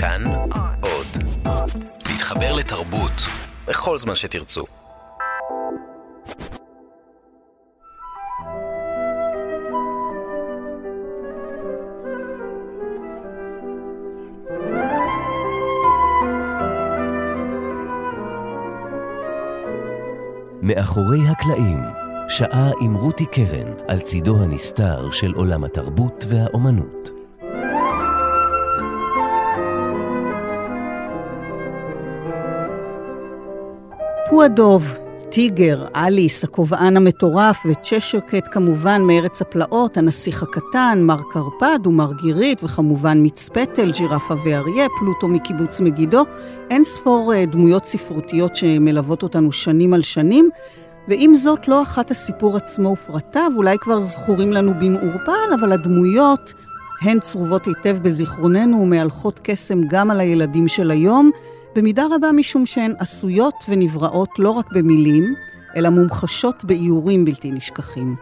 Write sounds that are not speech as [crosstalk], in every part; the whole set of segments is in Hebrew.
כאן עוד. להתחבר לתרבות בכל זמן שתרצו. מאחורי הקלעים, שעה עם רותי קרן על צידו הנסתר של עולם התרבות והאומנות. פועדוב, טיגר, אליס, הכובען המטורף וצ'שרקט כמובן מארץ הפלאות, הנסיך הקטן, מר קרפד ומר גירית וכמובן מיצפטל, ג'ירפה ואריה, פלוטו מקיבוץ מגידו, אין ספור אה, דמויות ספרותיות שמלוות אותנו שנים על שנים, ועם זאת לא אחת הסיפור עצמו ופרטיו אולי כבר זכורים לנו במעורפל, אבל הדמויות הן צרובות היטב בזיכרוננו ומהלכות קסם גם על הילדים של היום, במידה רבה משום שהן עשויות ונבראות לא רק במילים, אלא מומחשות באיורים בלתי נשכחים.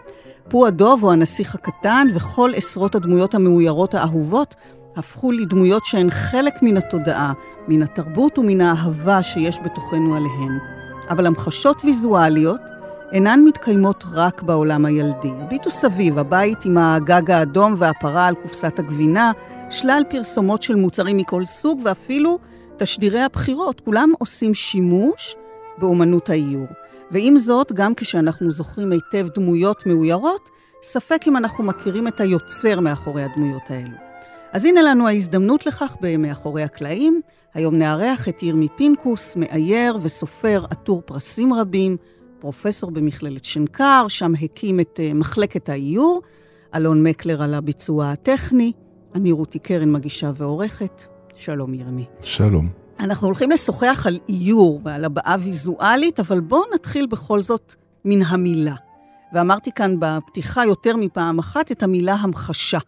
פו הדוב הוא הנסיך הקטן וכל עשרות הדמויות המאוירות האהובות הפכו לדמויות שהן חלק מן התודעה, מן התרבות ומן האהבה שיש בתוכנו עליהן. אבל המחשות ויזואליות אינן מתקיימות רק בעולם הילדי. הביטו סביב, הבית עם הגג האדום והפרה על קופסת הגבינה, שלל פרסומות של מוצרים מכל סוג ואפילו תשדירי הבחירות, כולם עושים שימוש באומנות האיור. ועם זאת, גם כשאנחנו זוכרים היטב דמויות מאוירות, ספק אם אנחנו מכירים את היוצר מאחורי הדמויות האלו. אז הנה לנו ההזדמנות לכך במאחורי הקלעים. היום נארח את ירמי פינקוס, מאייר וסופר עטור פרסים רבים, פרופסור במכללת שנקר, שם הקים את uh, מחלקת האיור, אלון מקלר על הביצוע הטכני, אני רותי קרן מגישה ועורכת. שלום ירמי. שלום. אנחנו הולכים לשוחח על איור ועל הבעה ויזואלית, אבל בואו נתחיל בכל זאת מן המילה. ואמרתי כאן בפתיחה יותר מפעם אחת את המילה המחשה,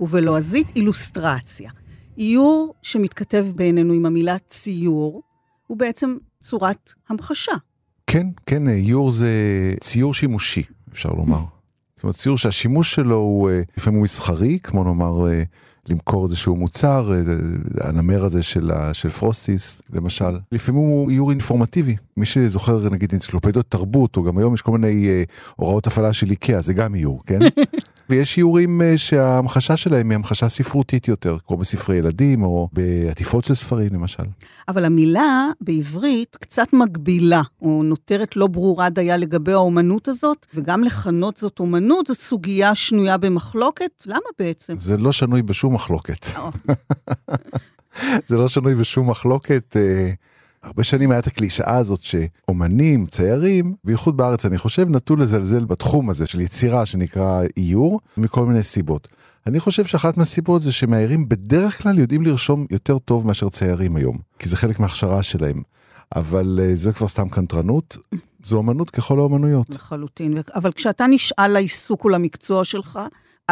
ובלועזית אילוסטרציה. איור שמתכתב בינינו עם המילה ציור, הוא בעצם צורת המחשה. כן, כן, איור זה ציור שימושי, אפשר לומר. זאת אומרת, ציור שהשימוש שלו הוא אה, לפעמים הוא מסחרי, כמו נאמר אה, למכור איזשהו מוצר, אה, הנמר הזה של, של פרוסטיס, למשל. לפעמים הוא איור אינפורמטיבי. מי שזוכר, נגיד, אנציקלופדיות תרבות, או גם היום יש כל מיני אה, הוראות הפעלה של איקאה, זה גם איור, כן? [laughs] ויש איורים אה, שההמחשה שלהם היא המחשה ספרותית יותר, כמו בספרי ילדים או בעטיפות של ספרים למשל. אבל המילה בעברית קצת מגבילה, או נותרת לא ברורה דייה לגבי האומנות הזאת, וגם לכנות זאת אומנות זו סוגיה שנויה במחלוקת. למה בעצם? זה לא שנוי בשום מחלוקת. [laughs] זה לא שנוי בשום מחלוקת. אה, הרבה שנים היה את הקלישאה הזאת שאומנים, ציירים, בייחוד בארץ אני חושב, נטו לזלזל בתחום הזה של יצירה שנקרא איור, מכל מיני סיבות. אני חושב שאחת מהסיבות זה שמאיירים בדרך כלל יודעים לרשום יותר טוב מאשר ציירים היום, כי זה חלק מההכשרה שלהם. אבל uh, זה כבר סתם קנטרנות, זו אמנות ככל האמנויות. לחלוטין, אבל כשאתה נשאל לעיסוק ולמקצוע שלך,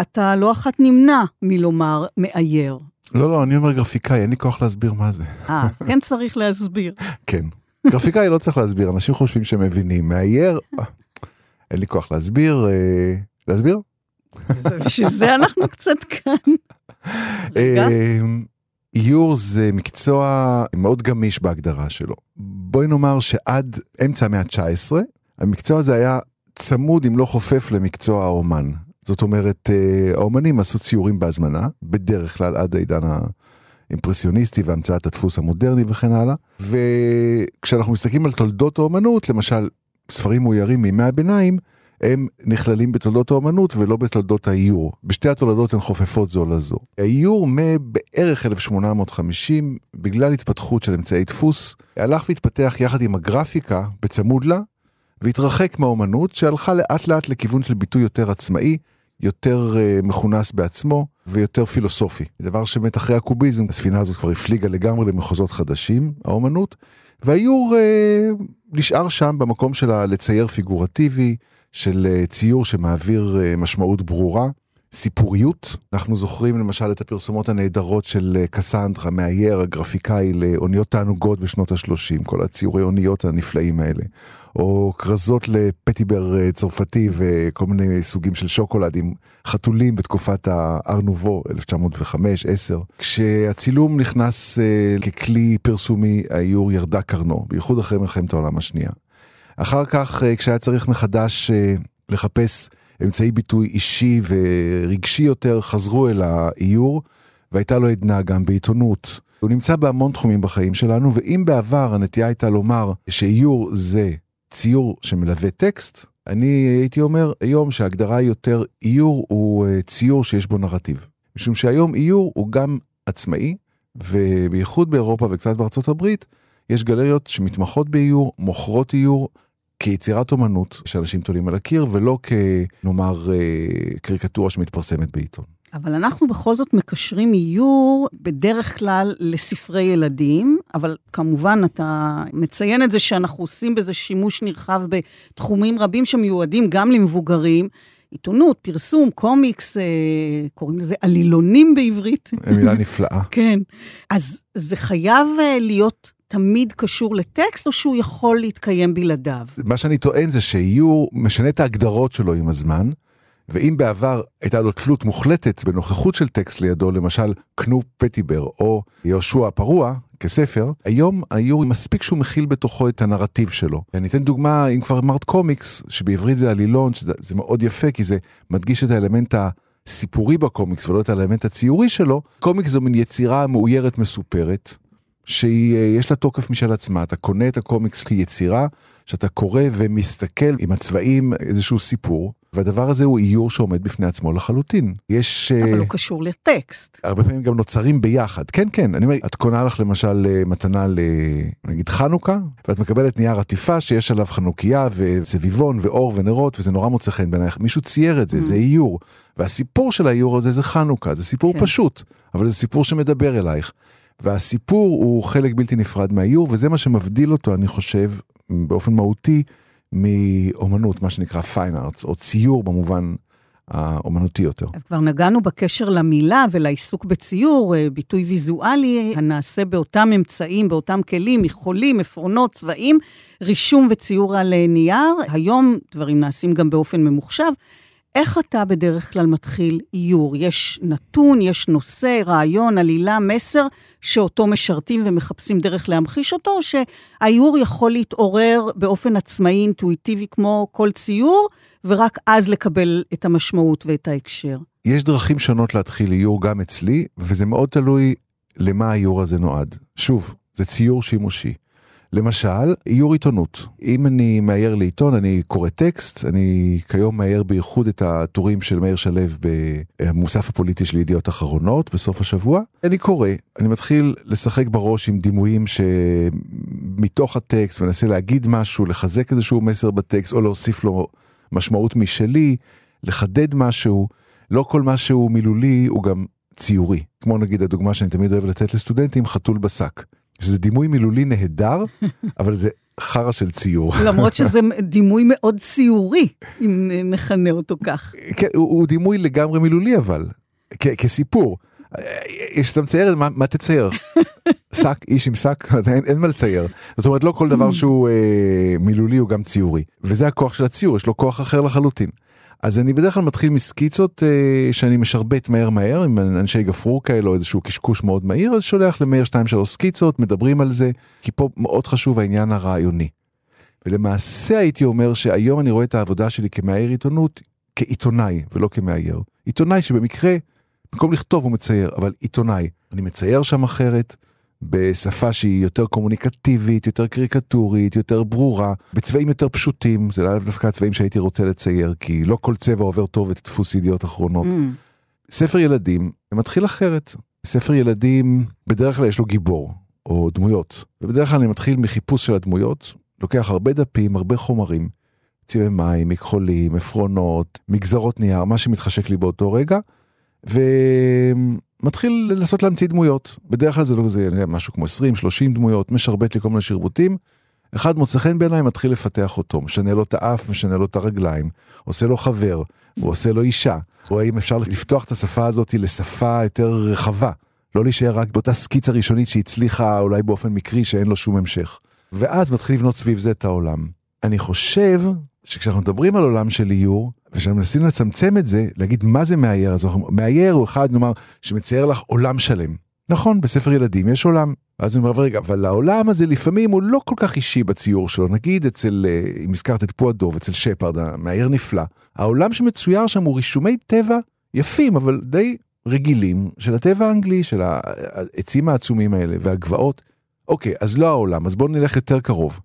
אתה לא אחת נמנע מלומר מאייר. לא, לא, אני אומר גרפיקאי, אין לי כוח להסביר מה זה. אה, אז כן צריך להסביר. כן. גרפיקאי לא צריך להסביר, אנשים חושבים שהם מבינים. מאייר, אה, אין לי כוח להסביר. אה, להסביר? בשביל זה אנחנו קצת כאן. אה, איור זה מקצוע מאוד גמיש בהגדרה שלו. בואי נאמר שעד אמצע המאה ה-19, המקצוע הזה היה צמוד אם לא חופף למקצוע האומן. זאת אומרת, אה, האומנים עשו ציורים בהזמנה, בדרך כלל עד העידן האימפרסיוניסטי והמצאת הדפוס המודרני וכן הלאה. וכשאנחנו מסתכלים על תולדות האומנות, למשל, ספרים מאוירים מימי הביניים, הם נכללים בתולדות האומנות ולא בתולדות האיור. בשתי התולדות הן חופפות זו לזו. האיור מבערך 1850, בגלל התפתחות של אמצעי דפוס, הלך והתפתח יחד עם הגרפיקה בצמוד לה, והתרחק מהאומנות שהלכה לאט לאט לכיוון של ביטוי יותר עצמאי, יותר uh, מכונס בעצמו ויותר פילוסופי. דבר שבאמת אחרי הקוביזם, הספינה הזאת כבר הפליגה לגמרי למחוזות חדשים, האומנות, והאיור uh, נשאר שם במקום שלה לצייר פיגורטיבי, של uh, ציור שמעביר uh, משמעות ברורה. סיפוריות. אנחנו זוכרים למשל את הפרסומות הנהדרות של אה, קסנדרה, מאייר, הגרפיקאי לאוניות תענוגות בשנות ה-30, כל הציורי אוניות הנפלאים האלה. או כרזות לפטיבר אה, צרפתי וכל מיני סוגים של שוקולד עם חתולים בתקופת הארנובו 1905-10. כשהצילום נכנס uh, ככלי פרסומי, האיור ירדה קרנו, בייחוד אחרי מלחמת העולם השנייה. אחר כך, כשהיה צריך מחדש לחפש אמצעי ביטוי אישי ורגשי יותר, חזרו אל האיור, והייתה לו עדנה גם בעיתונות. הוא נמצא בהמון תחומים בחיים שלנו, ואם בעבר הנטייה הייתה לומר שאיור זה ציור שמלווה טקסט, אני הייתי אומר היום שההגדרה יותר איור הוא אה, ציור שיש בו נרטיב. משום שהיום איור הוא גם עצמאי, ובייחוד באירופה וקצת בארצות הברית, יש גלריות שמתמחות באיור, מוכרות איור, כיצירת אומנות שאנשים תולים על הקיר, ולא כנאמר אה, קריקטורה שמתפרסמת בעיתון. אבל אנחנו בכל זאת מקשרים איור בדרך כלל לספרי ילדים, אבל כמובן אתה מציין את זה שאנחנו עושים בזה שימוש נרחב בתחומים רבים שמיועדים גם למבוגרים. עיתונות, פרסום, קומיקס, אה, קוראים לזה עלילונים בעברית. מילה נפלאה. [laughs] כן. אז זה חייב אה, להיות תמיד קשור לטקסט, או שהוא יכול להתקיים בלעדיו? מה שאני טוען זה שאיור משנה את ההגדרות שלו עם הזמן. ואם בעבר הייתה לו תלות מוחלטת בנוכחות של טקסט לידו, למשל קנו פטיבר או יהושע הפרוע כספר, היום האיור מספיק שהוא מכיל בתוכו את הנרטיב שלו. אני אתן דוגמה, אם כבר אמרת קומיקס, שבעברית זה עלילון, שזה מאוד יפה כי זה מדגיש את האלמנט הסיפורי בקומיקס ולא את האלמנט הציורי שלו, קומיקס זו מין יצירה מאוירת מסופרת, שיש לה תוקף משל עצמה, אתה קונה את הקומיקס כיצירה, שאתה קורא ומסתכל עם הצבעים איזשהו סיפור, והדבר הזה הוא איור שעומד בפני עצמו לחלוטין. יש... אבל uh, הוא קשור לטקסט. הרבה פעמים גם נוצרים ביחד. כן, כן, אני אומר, את קונה לך למשל אה, מתנה ל... נגיד חנוכה, ואת מקבלת נייר עטיפה שיש עליו חנוכיה וסביבון ואור ונרות, וזה נורא מוצא חן בעינייך. מישהו צייר את זה, mm. זה איור. והסיפור של האיור הזה זה חנוכה, זה סיפור כן. פשוט, אבל זה סיפור שמדבר אלייך. והסיפור הוא חלק בלתי נפרד מהאיור, וזה מה שמבדיל אותו, אני חושב, באופן מהותי, מאומנות, מה שנקרא פיין ארטס, או ציור במובן האומנותי יותר. אז כבר נגענו בקשר למילה ולעיסוק בציור, אה, ביטוי ויזואלי הנעשה באותם אמצעים, באותם כלים, מחולים, עפרונות, צבעים, רישום וציור על אה, נייר. היום דברים נעשים גם באופן ממוחשב. איך אתה בדרך כלל מתחיל איור? יש נתון, יש נושא, רעיון, עלילה, מסר, שאותו משרתים ומחפשים דרך להמחיש אותו, או שהאיור יכול להתעורר באופן עצמאי, אינטואיטיבי, כמו כל ציור, ורק אז לקבל את המשמעות ואת ההקשר? יש דרכים שונות להתחיל איור גם אצלי, וזה מאוד תלוי למה האיור הזה נועד. שוב, זה ציור שימושי. למשל, איור עיתונות. אם אני מאייר לעיתון, אני קורא טקסט, אני כיום מאייר בייחוד את הטורים של מאיר שלו במוסף הפוליטי של ידיעות אחרונות בסוף השבוע. אני קורא, אני מתחיל לשחק בראש עם דימויים שמתוך הטקסט, מנסה להגיד משהו, לחזק איזשהו מסר בטקסט, או להוסיף לו משמעות משלי, לחדד משהו. לא כל מה שהוא מילולי הוא גם ציורי. כמו נגיד הדוגמה שאני תמיד אוהב לתת לסטודנטים, חתול בשק. שזה דימוי מילולי נהדר, [laughs] אבל זה חרא של ציור. למרות [laughs] שזה דימוי מאוד ציורי, אם נכנה אותו כך. כן, הוא, הוא דימוי לגמרי מילולי אבל, כ- כסיפור. כשאתה מצייר, מה, מה תצייר? [laughs] שק, איש עם שק, אין, אין מה לצייר. זאת אומרת, לא כל דבר שהוא אה, מילולי הוא גם ציורי. וזה הכוח של הציור, יש לו כוח אחר לחלוטין. אז אני בדרך כלל מתחיל מסקיצות אה, שאני משרבט מהר מהר, עם אנשי גפרור כאלה או איזשהו קשקוש מאוד מהיר, אז שולח למאיר 2-3 סקיצות, מדברים על זה, כי פה מאוד חשוב העניין הרעיוני. ולמעשה הייתי אומר שהיום אני רואה את העבודה שלי כמאייר עיתונות כעיתונאי ולא כמאייר. עיתונאי שבמקרה, במקום לכתוב הוא מצייר, אבל עיתונאי. אני מצייר שם אחרת, בשפה שהיא יותר קומוניקטיבית, יותר קריקטורית, יותר ברורה, בצבעים יותר פשוטים, זה לאו דווקא הצבעים שהייתי רוצה לצייר, כי לא כל צבע עובר טוב את דפוס ידיעות אחרונות. Mm. ספר ילדים מתחיל אחרת. ספר ילדים, בדרך כלל יש לו גיבור, או דמויות, ובדרך כלל אני מתחיל מחיפוש של הדמויות, לוקח הרבה דפים, הרבה חומרים, צבעי מים, מכחולים, עפרונות, מגזרות נייר, מה שמתחשק לי באותו רגע, ו... מתחיל לנסות להמציא דמויות. בדרך כלל זה לא זה משהו כמו 20-30 דמויות, משרבט לי כל מיני שרבוטים. אחד מוצא חן בעיניי, מתחיל לפתח אותו, משנה לו את האף, משנה לו את הרגליים, עושה לו חבר, הוא עושה לו אישה, או האם אפשר לפתוח את השפה הזאת לשפה יותר רחבה, לא להישאר רק באותה סקיצה ראשונית שהצליחה אולי באופן מקרי שאין לו שום המשך. ואז מתחיל לבנות סביב זה את העולם. אני חושב שכשאנחנו מדברים על עולם של איור, וכשאנחנו מנסים לצמצם את זה, להגיד מה זה מאייר, אז אנחנו, מאייר הוא אחד, נאמר, שמצייר לך עולם שלם. נכון, בספר ילדים יש עולם. ואז אני אומר, רגע, אבל העולם הזה לפעמים הוא לא כל כך אישי בציור שלו. נגיד אצל, אה, אם הזכרת את פועדוב, אצל שפרד, המאייר נפלא. העולם שמצויר שם הוא רישומי טבע יפים, אבל די רגילים, של הטבע האנגלי, של העצים העצומים האלה והגבעות. אוקיי, אז לא העולם, אז בואו נלך יותר קרוב.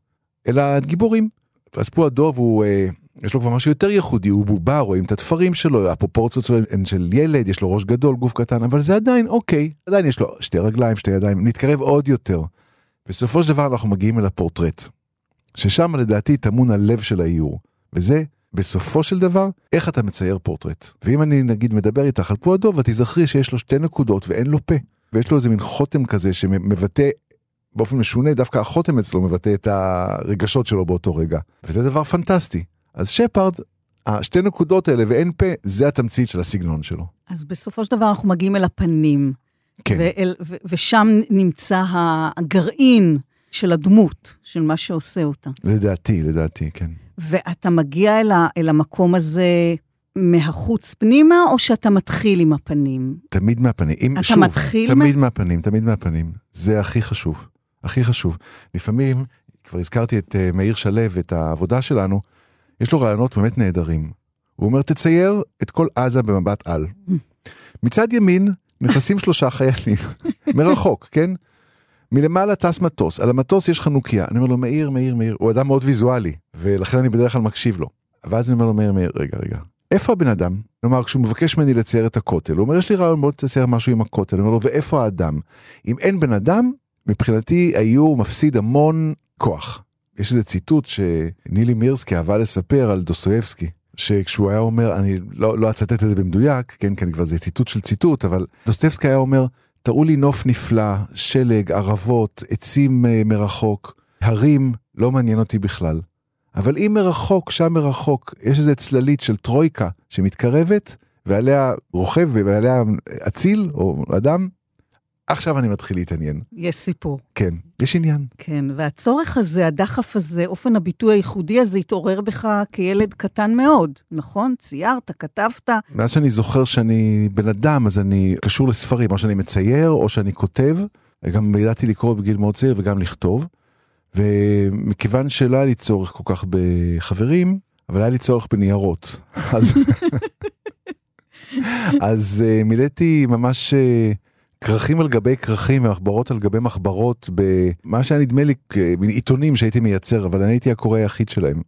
אלא הגיבורים. אז פה הדוב הוא, אה, יש לו כבר משהו יותר ייחודי, הוא בובה, רואים את התפרים שלו, הפרופורציות שלו הן של ילד, יש לו ראש גדול, גוף קטן, אבל זה עדיין אוקיי, עדיין יש לו שתי רגליים, שתי ידיים, נתקרב עוד יותר. בסופו של דבר אנחנו מגיעים אל הפורטרט, ששם לדעתי טמון הלב של האיור, וזה בסופו של דבר, איך אתה מצייר פורטרט. ואם אני נגיד מדבר איתך על פועדוב, את תזכרי שיש לו שתי נקודות ואין לו פה. ויש לו איזה מין חותם כזה שמבטא באופן משונה, דווקא החותם אצלו מבטא את הרגשות שלו באותו רגע. וזה דבר פנטסטי. אז שפארד, השתי נקודות האלה ואין פה, זה התמצית של הסגנון שלו. אז בסופו של דבר אנחנו מגיעים אל הפנים. כן. ואל, ו, ושם נמצא הגרעין של הדמות, של מה שעושה אותה. לדעתי, לדעתי, כן. ואתה מגיע אל, ה, אל המקום הזה מהחוץ פנימה, או שאתה מתחיל עם הפנים? תמיד מהפנים. אם, אתה שוב, מתחיל תמיד מה... מהפנים, תמיד מהפנים. זה הכי חשוב. הכי חשוב. לפעמים, כבר הזכרתי את uh, מאיר שלו, את העבודה שלנו, יש לו רעיונות באמת נהדרים. הוא אומר, תצייר את כל עזה במבט על. מצד ימין נכנסים שלושה חיילים, [laughs] מרחוק, כן? מלמעלה טס מטוס, על המטוס יש חנוכיה. אני אומר לו, מאיר, מאיר, מאיר, הוא אדם מאוד ויזואלי, ולכן אני בדרך כלל מקשיב לו. ואז אני אומר לו, מאיר, מאיר, רגע, רגע. איפה הבן אדם? כלומר, כשהוא מבקש ממני לצייר את הכותל, הוא אומר, יש לי רעיון בוא תצייר משהו עם הכותל. אני אומר לו, ואיפה האדם? אם אין בן אדם, מבחינתי האיור מפסיד המון כוח. יש איזה ציטוט שנילי מירסקי אהבה לספר על דוסטויבסקי, שכשהוא היה אומר, אני לא, לא אצטט את זה במדויק, כן, כן, כבר זה ציטוט של ציטוט, אבל דוסטויבסקי היה אומר, תראו לי נוף נפלא, שלג, ערבות, עצים uh, מרחוק, הרים, לא מעניין אותי בכלל. אבל אם מרחוק, שם מרחוק, יש איזה צללית של טרויקה שמתקרבת, ועליה רוכב ועליה אציל או אדם, עכשיו אני מתחיל להתעניין. יש סיפור. כן, יש עניין. כן, והצורך הזה, הדחף הזה, אופן הביטוי הייחודי הזה, התעורר בך כילד קטן מאוד, נכון? ציירת, כתבת. מאז שאני זוכר שאני בן אדם, אז אני קשור לספרים, או שאני מצייר, או שאני כותב. גם ידעתי לקרוא בגיל מאוד צעיר וגם לכתוב. ומכיוון שלא היה לי צורך כל כך בחברים, אבל היה לי צורך בניירות. [laughs] אז, [laughs] אז uh, מילאתי ממש uh, כרכים על גבי כרכים ומחברות על גבי מחברות במה שהיה נדמה לי מין עיתונים שהייתי מייצר, אבל אני הייתי הקורא היחיד שלהם.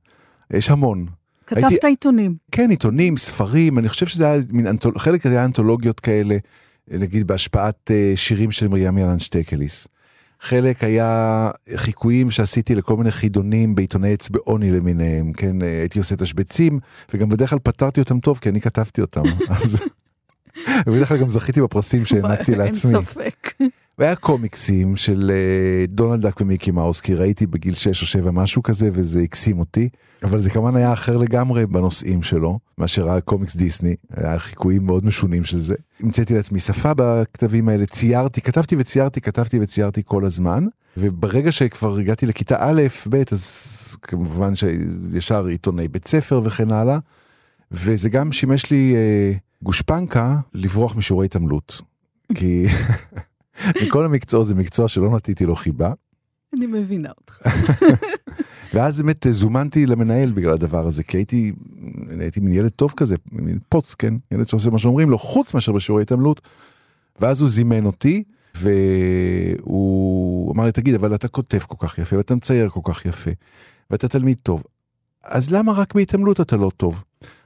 יש המון. כתבת הייתי, עיתונים. כן, עיתונים, ספרים, אני חושב שזה היה מין, אנתול, חלק היה אנתולוגיות כאלה, נגיד בהשפעת uh, שירים של מרים ילן שטקליס. חלק היה חיקויים שעשיתי לכל מיני חידונים בעיתוני אצבעוני למיניהם, כן, הייתי עושה תשבצים, וגם בדרך כלל פתרתי אותם טוב, כי אני כתבתי אותם, [laughs] אז... ובדרך כלל גם זכיתי בפרסים שהענקתי [laughs] לעצמי. אין ספק. והיה קומיקסים של uh, דונלד דאק ומיקי מאוס, כי ראיתי בגיל 6 או 7 משהו כזה, וזה הקסים אותי. אבל זה כמובן היה אחר לגמרי בנושאים שלו, מאשר הקומיקס דיסני, היה חיקויים מאוד משונים של זה. המצאתי לעצמי שפה בכתבים האלה, ציירתי, כתבתי וציירתי, כתבתי וציירתי כל הזמן. וברגע שכבר הגעתי לכיתה א', ב', אז כמובן שישר עיתוני בית ספר וכן הלאה. וזה גם שימש לי אה, גושפנקה לברוח משיעורי התעמלות. כי מכל המקצועות זה מקצוע שלא נטיתי לו חיבה. אני מבינה אותך. ואז באמת זומנתי למנהל בגלל הדבר הזה, כי הייתי, הייתי מין ילד טוב כזה, מין פוץ, כן? ילד שעושה מה שאומרים לו, חוץ מאשר בשיעורי התעמלות. ואז הוא זימן אותי, והוא אמר לי, תגיד, אבל אתה כותב כל כך יפה, ואתה מצייר כל כך יפה, ואתה תלמיד טוב, אז למה רק בהתעמלות אתה לא טוב?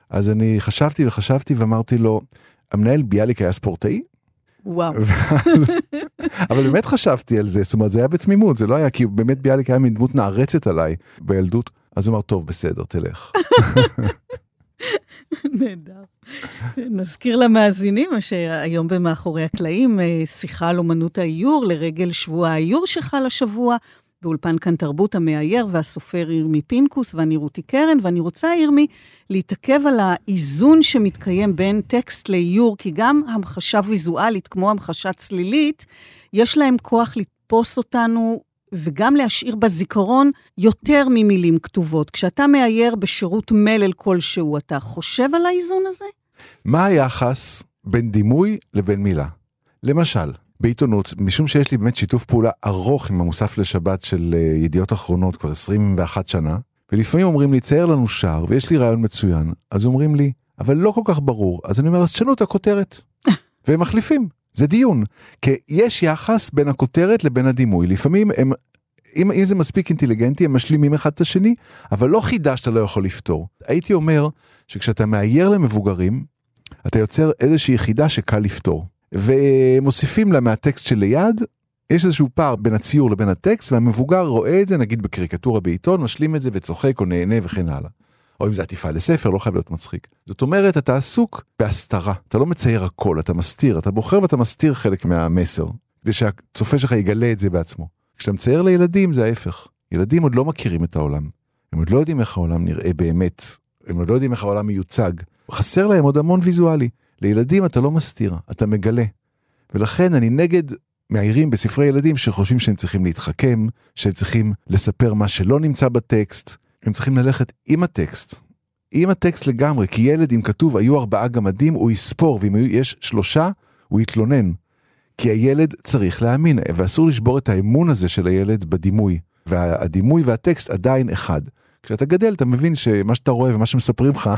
אז אני חשבתי וחשבתי ואמרתי לו, המנהל ביאליק היה ספורטאי? וואו. [laughs] אבל באמת חשבתי על זה, זאת אומרת זה היה בתמימות, זה לא היה, כי באמת ביאליק היה מין דמות נערצת עליי בילדות, אז הוא אמר, טוב, בסדר, תלך. [laughs] נהדר. נזכיר למאזינים שהיום במאחורי הקלעים, שיחה על אומנות האיור לרגל שבוע האיור שחל השבוע, באולפן כאן תרבות המאייר והסופר ירמי פינקוס ואני רותי קרן, ואני רוצה, ירמי, להתעכב על האיזון שמתקיים בין טקסט לאיור, כי גם המחשה ויזואלית, כמו המחשה צלילית, יש להם כוח לתפוס אותנו וגם להשאיר בזיכרון יותר ממילים כתובות. כשאתה מאייר בשירות מלל כלשהו, אתה חושב על האיזון הזה? מה היחס בין דימוי לבין מילה? למשל, בעיתונות, משום שיש לי באמת שיתוף פעולה ארוך עם המוסף לשבת של אה, ידיעות אחרונות כבר 21 שנה, ולפעמים אומרים לי, צייר לנו שער, ויש לי רעיון מצוין, אז אומרים לי, אבל לא כל כך ברור, אז אני אומר, אז תשנו את הכותרת. [laughs] והם מחליפים, זה דיון. כי יש יחס בין הכותרת לבין הדימוי, לפעמים הם, אם, אם זה מספיק אינטליגנטי, הם משלימים אחד את השני, אבל לא חידה שאתה לא יכול לפתור. הייתי אומר שכשאתה מאייר למבוגרים, אתה יוצר איזושהי יחידה שקל לפתור. ומוסיפים לה מהטקסט שליד, יש איזשהו פער בין הציור לבין הטקסט, והמבוגר רואה את זה, נגיד בקריקטורה בעיתון, משלים את זה וצוחק או נהנה וכן הלאה. או אם זה עטיפה לספר, לא חייב להיות מצחיק. זאת אומרת, אתה עסוק בהסתרה, אתה לא מצייר הכל, אתה מסתיר, אתה בוחר ואתה מסתיר חלק מהמסר, כדי שהצופה שלך יגלה את זה בעצמו. כשאתה מצייר לילדים זה ההפך. ילדים עוד לא מכירים את העולם. הם עוד לא יודעים איך העולם נראה באמת. הם עוד לא יודעים איך העולם מיוצג. חסר להם עוד המון ויזואלי. לילדים אתה לא מסתיר, אתה מגלה. ולכן אני נגד מאיירים בספרי ילדים שחושבים שהם צריכים להתחכם, שהם צריכים לספר מה שלא נמצא בטקסט, הם צריכים ללכת עם הטקסט. עם הטקסט לגמרי, כי ילד, אם כתוב היו ארבעה גמדים, הוא יספור, ואם יש שלושה, הוא יתלונן. כי הילד צריך להאמין, ואסור לשבור את האמון הזה של הילד בדימוי. והדימוי והטקסט עדיין אחד. כשאתה גדל, אתה מבין שמה שאתה רואה ומה שמספרים לך,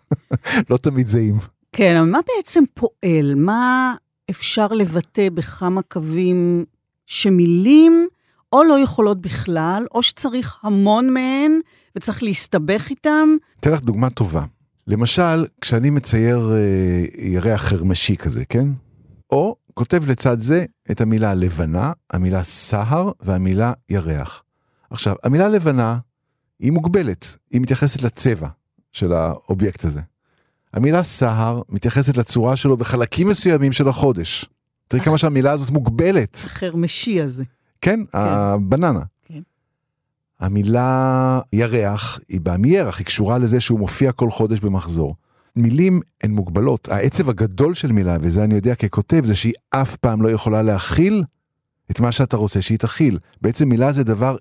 [laughs] לא תמיד זהים. כן, אבל מה בעצם פועל? מה אפשר לבטא בכמה קווים שמילים או לא יכולות בכלל, או שצריך המון מהן וצריך להסתבך איתם? אתן לך דוגמה טובה. למשל, כשאני מצייר אה, ירח חרמשי כזה, כן? או כותב לצד זה את המילה לבנה, המילה סהר והמילה ירח. עכשיו, המילה לבנה היא מוגבלת, היא מתייחסת לצבע של האובייקט הזה. המילה סהר מתייחסת לצורה שלו בחלקים מסוימים של החודש. תראי כמה שהמילה הזאת מוגבלת. החרמשי הזה. כן, כן. הבננה. כן. המילה ירח היא באה מירח, היא קשורה לזה שהוא מופיע כל חודש במחזור. מילים הן מוגבלות. העצב הגדול של מילה, וזה אני יודע ככותב, זה שהיא אף פעם לא יכולה להכיל את מה שאתה רוצה שהיא תכיל. בעצם מילה זה דבר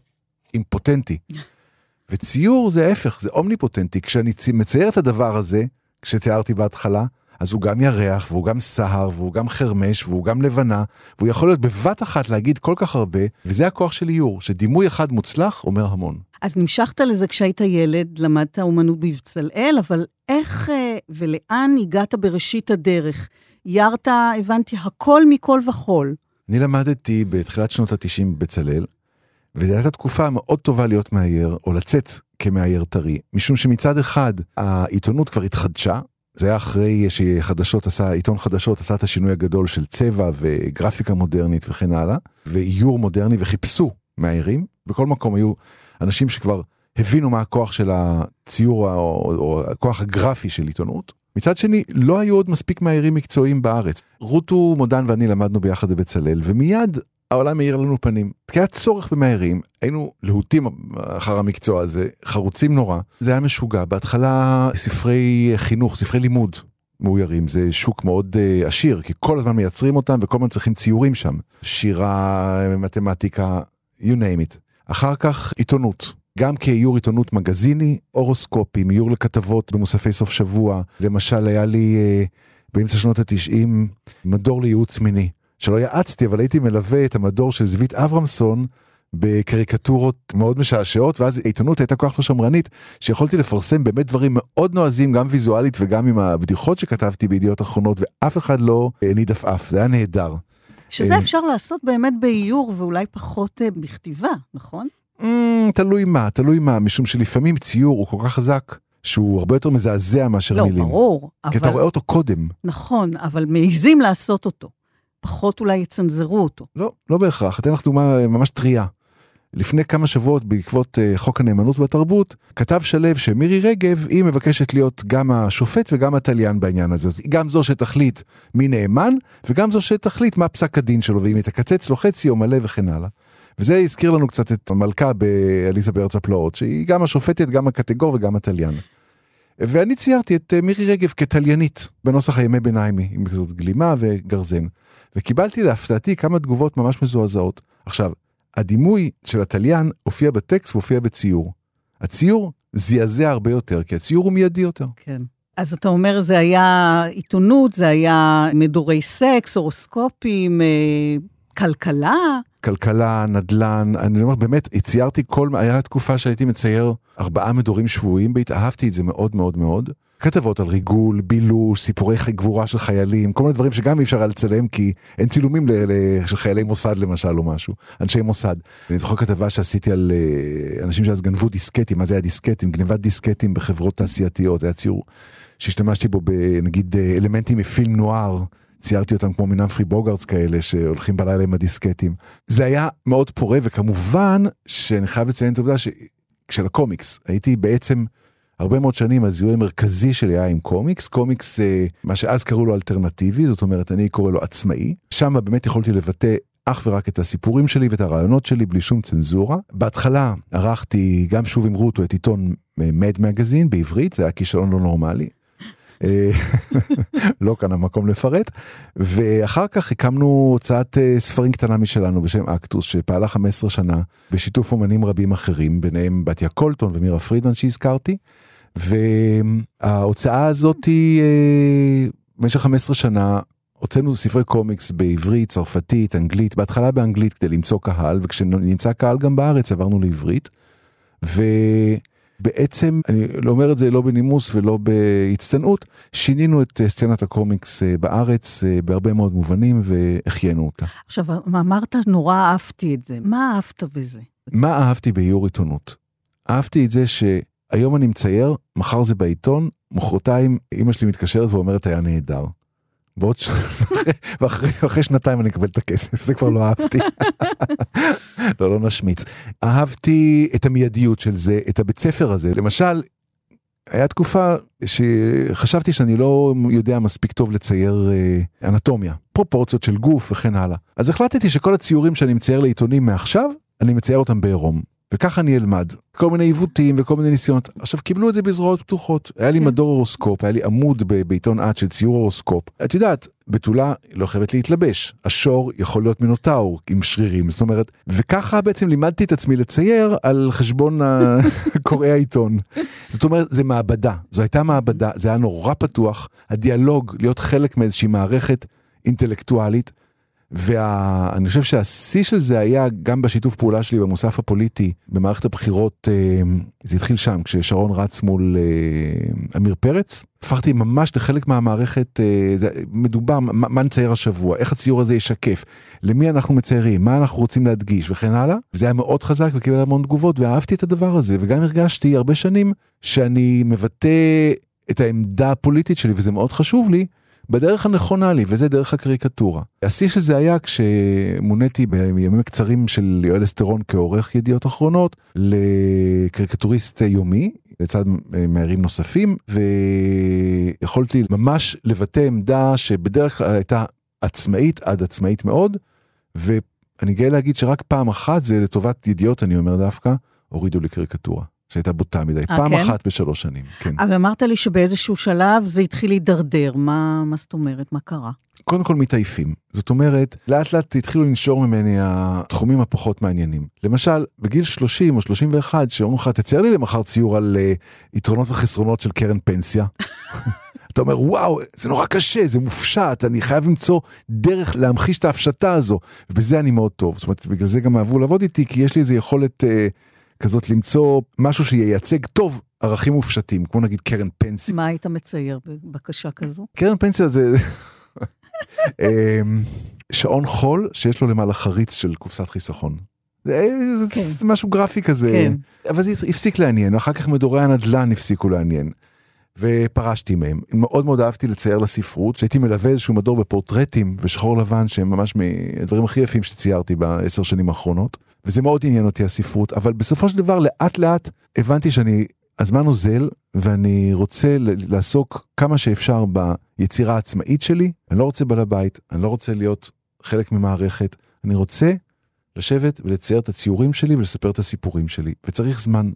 אימפוטנטי. [laughs] וציור זה ההפך, זה אומניפוטנטי. כשאני מצייר את הדבר הזה, כשתיארתי בהתחלה, אז הוא גם ירח, והוא גם סהר, והוא גם חרמש, והוא גם לבנה, והוא יכול להיות בבת אחת להגיד כל כך הרבה, וזה הכוח של איור, שדימוי אחד מוצלח אומר המון. אז נמשכת לזה כשהיית ילד, למדת אומנות בבצלאל, אבל איך אה, ולאן הגעת בראשית הדרך? ירת, הבנתי, הכל מכל וכול. אני למדתי בתחילת שנות ה-90 בבצלאל, וזו הייתה תקופה מאוד טובה להיות מאייר, או לצאת כמאייר טרי, משום שמצד אחד העיתונות כבר התחדשה, זה היה אחרי שחדשות עשה, עיתון חדשות עשה את השינוי הגדול של צבע וגרפיקה מודרנית וכן הלאה, ואיור מודרני וחיפשו מאיירים, בכל מקום היו אנשים שכבר הבינו מה הכוח של הציור או, או הכוח הגרפי של עיתונות. מצד שני, לא היו עוד מספיק מאיירים מקצועיים בארץ. רותו מודן ואני למדנו ביחד בבצלאל, ומיד העולם מאיר לנו פנים. כי היה צורך במאיירים, היינו להוטים אחר המקצוע הזה, חרוצים נורא. זה היה משוגע. בהתחלה ספרי חינוך, ספרי לימוד מאוירים, זה שוק מאוד uh, עשיר, כי כל הזמן מייצרים אותם וכל הזמן צריכים ציורים שם. שירה, מתמטיקה, you name it. אחר כך עיתונות. גם כאיור עיתונות מגזיני, אורוסקופים, איור לכתבות במוספי סוף שבוע. למשל, היה לי uh, באמצע שנות התשעים מדור לייעוץ מיני. שלא יעצתי, אבל הייתי מלווה את המדור של זווית אברמסון בקריקטורות מאוד משעשעות, ואז העיתונות הייתה כל כך לא שמרנית, שיכולתי לפרסם באמת דברים מאוד נועזים, גם ויזואלית וגם עם הבדיחות שכתבתי בידיעות אחרונות, ואף אחד לא הניד עפעף, זה היה נהדר. שזה אה, אפשר לעשות באמת באיור ואולי פחות אה, בכתיבה, נכון? Mm, תלוי מה, תלוי מה, משום שלפעמים ציור הוא כל כך חזק. שהוא הרבה יותר מזעזע מאשר לא, מילים. לא, ברור. כי אבל... אתה רואה אותו קודם. נכון, אבל מעיזים לעשות אותו. פחות אולי יצנזרו אותו. לא, לא בהכרח. אתן לך דוגמה ממש טריה. לפני כמה שבועות בעקבות uh, חוק הנאמנות בתרבות, כתב שלו שמירי רגב היא מבקשת להיות גם השופט וגם התליין בעניין הזה. גם זו שתחליט מי נאמן, וגם זו שתחליט מה פסק הדין שלו, ואם היא תקצץ לו חצי או מלא וכן הלאה. וזה הזכיר לנו קצת את המלכה בעליזה בארץ הפלאות, שהיא גם השופטת, גם הקטגור וגם התליין. ואני ציירתי את אה, מירי רגב כתליינית בנוסח הימי ביניימי, עם כזאת גלימה וגרזן. וקיבלתי להפתעתי כמה תגובות ממש מזועזעות. עכשיו, הדימוי של התליין הופיע בטקסט והופיע בציור. הציור זעזע הרבה יותר, כי הציור הוא מיידי יותר. כן. אז אתה אומר, זה היה עיתונות, זה היה מדורי סקס, הורוסקופים, אה, כלכלה? כלכלה, נדל"ן, אני אומר, באמת, ציירתי כל, היה תקופה שהייתי מצייר ארבעה מדורים שבויים, אהבתי את זה מאוד מאוד מאוד. כתבות על ריגול, בילוש, סיפורי גבורה של חיילים, כל מיני דברים שגם אי אפשר היה לצלם כי אין צילומים של חיילי מוסד למשל או משהו, אנשי מוסד. אני זוכר כתבה שעשיתי על uh, אנשים שאז גנבו דיסקטים, זה היה דיסקטים? גנבת דיסקטים בחברות תעשייתיות, היה ציור שהשתמשתי בו בנגיד אה, אלמנטים מפילם נוער. ציירתי אותם כמו מנמפרי בוגרטס כאלה שהולכים בלילה עם הדיסקטים. זה היה מאוד פורה וכמובן שאני חייב לציין את העובדה של הקומיקס הייתי בעצם הרבה מאוד שנים הזיהוי המרכזי שלי היה עם קומיקס, קומיקס אה, מה שאז קראו לו אלטרנטיבי, זאת אומרת אני קורא לו עצמאי, שם באמת יכולתי לבטא אך ורק את הסיפורים שלי ואת הרעיונות שלי בלי שום צנזורה. בהתחלה ערכתי גם שוב עם רוטו את עיתון מד אה, מגזין בעברית, זה היה כישלון לא נורמלי. אה, [laughs] לא כאן המקום לפרט, ואחר כך הקמנו הוצאת ספרים קטנה משלנו בשם אקטוס שפעלה 15 שנה בשיתוף אומנים רבים אחרים, ביניהם בתיה קולטון ומירה פרידמן שהזכרתי. וההוצאה הזאת היא אה, במשך 15 שנה הוצאנו ספרי קומיקס בעברית, צרפתית, אנגלית, בהתחלה באנגלית כדי למצוא קהל, וכשנמצא קהל גם בארץ עברנו לעברית. ובעצם, אני לא אומר את זה לא בנימוס ולא בהצטנעות, שינינו את סצנת הקומיקס אה, בארץ אה, בהרבה מאוד מובנים והחיינו אותה. עכשיו, אמרת נורא אהבתי את זה, מה אהבת בזה? מה אהבתי באיור עיתונות? אהבתי את זה ש... היום אני מצייר, מחר זה בעיתון, מחרתיים אמא שלי מתקשרת ואומרת היה נהדר. ועוד ש... ואחרי, ואחרי שנתיים אני אקבל את הכסף, זה כבר לא אהבתי. לא, לא נשמיץ. אהבתי את המיידיות של זה, את הבית ספר הזה. למשל, היה תקופה שחשבתי שאני לא יודע מספיק טוב לצייר אה, אנטומיה, פרופורציות של גוף וכן הלאה. אז החלטתי שכל הציורים שאני מצייר לעיתונים מעכשיו, אני מצייר אותם בעירום. וככה אני אלמד. כל מיני עיוותים וכל מיני ניסיונות. עכשיו קיבלו את זה בזרועות פתוחות. היה לי כן. מדור הורוסקופ, היה לי עמוד בעיתון עד של ציור הורוסקופ. את יודעת, בתולה לא חייבת להתלבש. השור יכול להיות מינוטאור עם שרירים, זאת אומרת, וככה בעצם לימדתי את עצמי לצייר על חשבון [laughs] קוראי העיתון. זאת אומרת, זה מעבדה, זו הייתה מעבדה, זה היה נורא פתוח, הדיאלוג, להיות חלק מאיזושהי מערכת אינטלקטואלית. ואני חושב שהשיא של זה היה גם בשיתוף פעולה שלי במוסף הפוליטי במערכת הבחירות, אה, זה התחיל שם כששרון רץ מול אה, עמיר פרץ. הפכתי ממש לחלק מהמערכת, אה, זה מדובר, מה, מה נצייר השבוע, איך הציור הזה ישקף, למי אנחנו מציירים, מה אנחנו רוצים להדגיש וכן הלאה. זה היה מאוד חזק וקיבל המון תגובות ואהבתי את הדבר הזה וגם הרגשתי הרבה שנים שאני מבטא את העמדה הפוליטית שלי וזה מאוד חשוב לי. בדרך הנכונה לי, וזה דרך הקריקטורה. השיא של זה היה כשמוניתי בימים הקצרים של יואל אסטרון כעורך ידיעות אחרונות לקריקטוריסט יומי, לצד מהרים נוספים, ויכולתי ממש לבטא עמדה שבדרך כלל הייתה עצמאית עד עצמאית מאוד, ואני גאה להגיד שרק פעם אחת, זה לטובת ידיעות אני אומר דווקא, הורידו לי קריקטורה. שהייתה בוטה מדי, 아, אה, פעם כן? אחת בשלוש שנים, כן. אבל אמרת לי שבאיזשהו שלב זה התחיל להידרדר, מה, מה זאת אומרת, מה קרה? קודם כל מתעייפים, זאת אומרת, לאט לאט התחילו לנשור ממני התחומים הפחות מעניינים. למשל, בגיל 30 או 31, שאומרים לך, תצייר לי למחר ציור על uh, יתרונות וחסרונות של קרן פנסיה. [laughs] אתה אומר, וואו, זה נורא קשה, זה מופשט, אני חייב למצוא דרך להמחיש את ההפשטה הזו, ובזה אני מאוד טוב. זאת אומרת, בגלל זה גם אהבו לעבוד איתי, כי יש לי איזו יכולת... Uh, כזאת למצוא משהו שייצג טוב ערכים מופשטים, כמו נגיד קרן פנסיה. מה היית מצייר בבקשה כזו? קרן פנסיה זה [laughs] אמ, שעון חול שיש לו למעלה חריץ של קופסת חיסכון. זה, כן. משהו גרפי כזה, כן. אבל זה הפסיק לעניין, ואחר כך מדורי הנדל"ן הפסיקו לעניין. ופרשתי מהם. מאוד מאוד אהבתי לצייר לספרות, שהייתי מלווה איזשהו מדור בפורטרטים ושחור לבן שהם ממש מהדברים הכי יפים שציירתי בעשר שנים האחרונות. וזה מאוד עניין אותי הספרות, אבל בסופו של דבר לאט לאט הבנתי שאני, הזמן אוזל ואני רוצה לעסוק כמה שאפשר ביצירה העצמאית שלי. אני לא רוצה בעל הבית, אני לא רוצה להיות חלק ממערכת, אני רוצה לשבת ולצייר את הציורים שלי ולספר את הסיפורים שלי, וצריך זמן.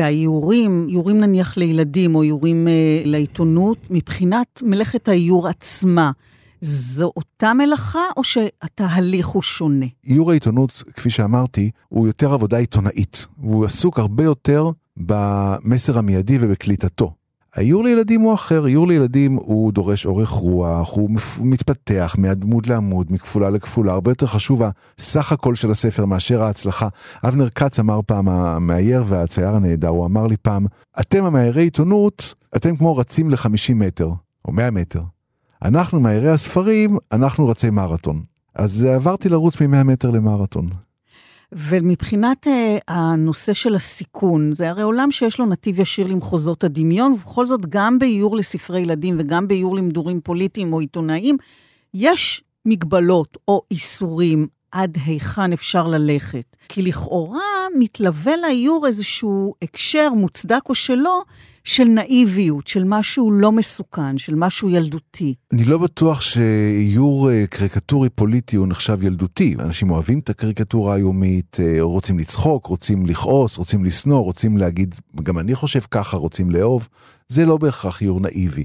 והאיורים, איורים נניח לילדים או איורים אה, לעיתונות, מבחינת מלאכת האיור עצמה, זו אותה מלאכה או שהתהליך הוא שונה? איור העיתונות, כפי שאמרתי, הוא יותר עבודה עיתונאית, והוא עסוק הרבה יותר במסר המיידי ובקליטתו. האיור לילדים הוא אחר, איור לילדים הוא דורש אורך רוח, הוא מתפתח מעמוד לעמוד, מכפולה לכפולה, הרבה יותר חשוב הסך הכל של הספר מאשר ההצלחה. אבנר כץ אמר פעם, המאייר והצייר הנהדר, הוא אמר לי פעם, אתם המאיירי עיתונות, אתם כמו רצים ל-50 מטר, או 100 מטר. אנחנו מאיירי הספרים, אנחנו רצי מרתון. אז עברתי לרוץ מ-100 מטר למרתון. ומבחינת אה, הנושא של הסיכון, זה הרי עולם שיש לו נתיב ישיר למחוזות הדמיון, ובכל זאת גם באיור לספרי ילדים וגם באיור למדורים פוליטיים או עיתונאיים, יש מגבלות או איסורים עד היכן אפשר ללכת. כי לכאורה מתלווה לאיור איזשהו הקשר, מוצדק או שלא, של נאיביות, של משהו לא מסוכן, של משהו ילדותי. אני לא בטוח שאיור אה, קריקטורי פוליטי הוא נחשב ילדותי. אנשים אוהבים את הקריקטורה היומית, אה, רוצים לצחוק, רוצים לכעוס, רוצים לשנוא, רוצים להגיד, גם אני חושב ככה, רוצים לאהוב. זה לא בהכרח איור נאיבי.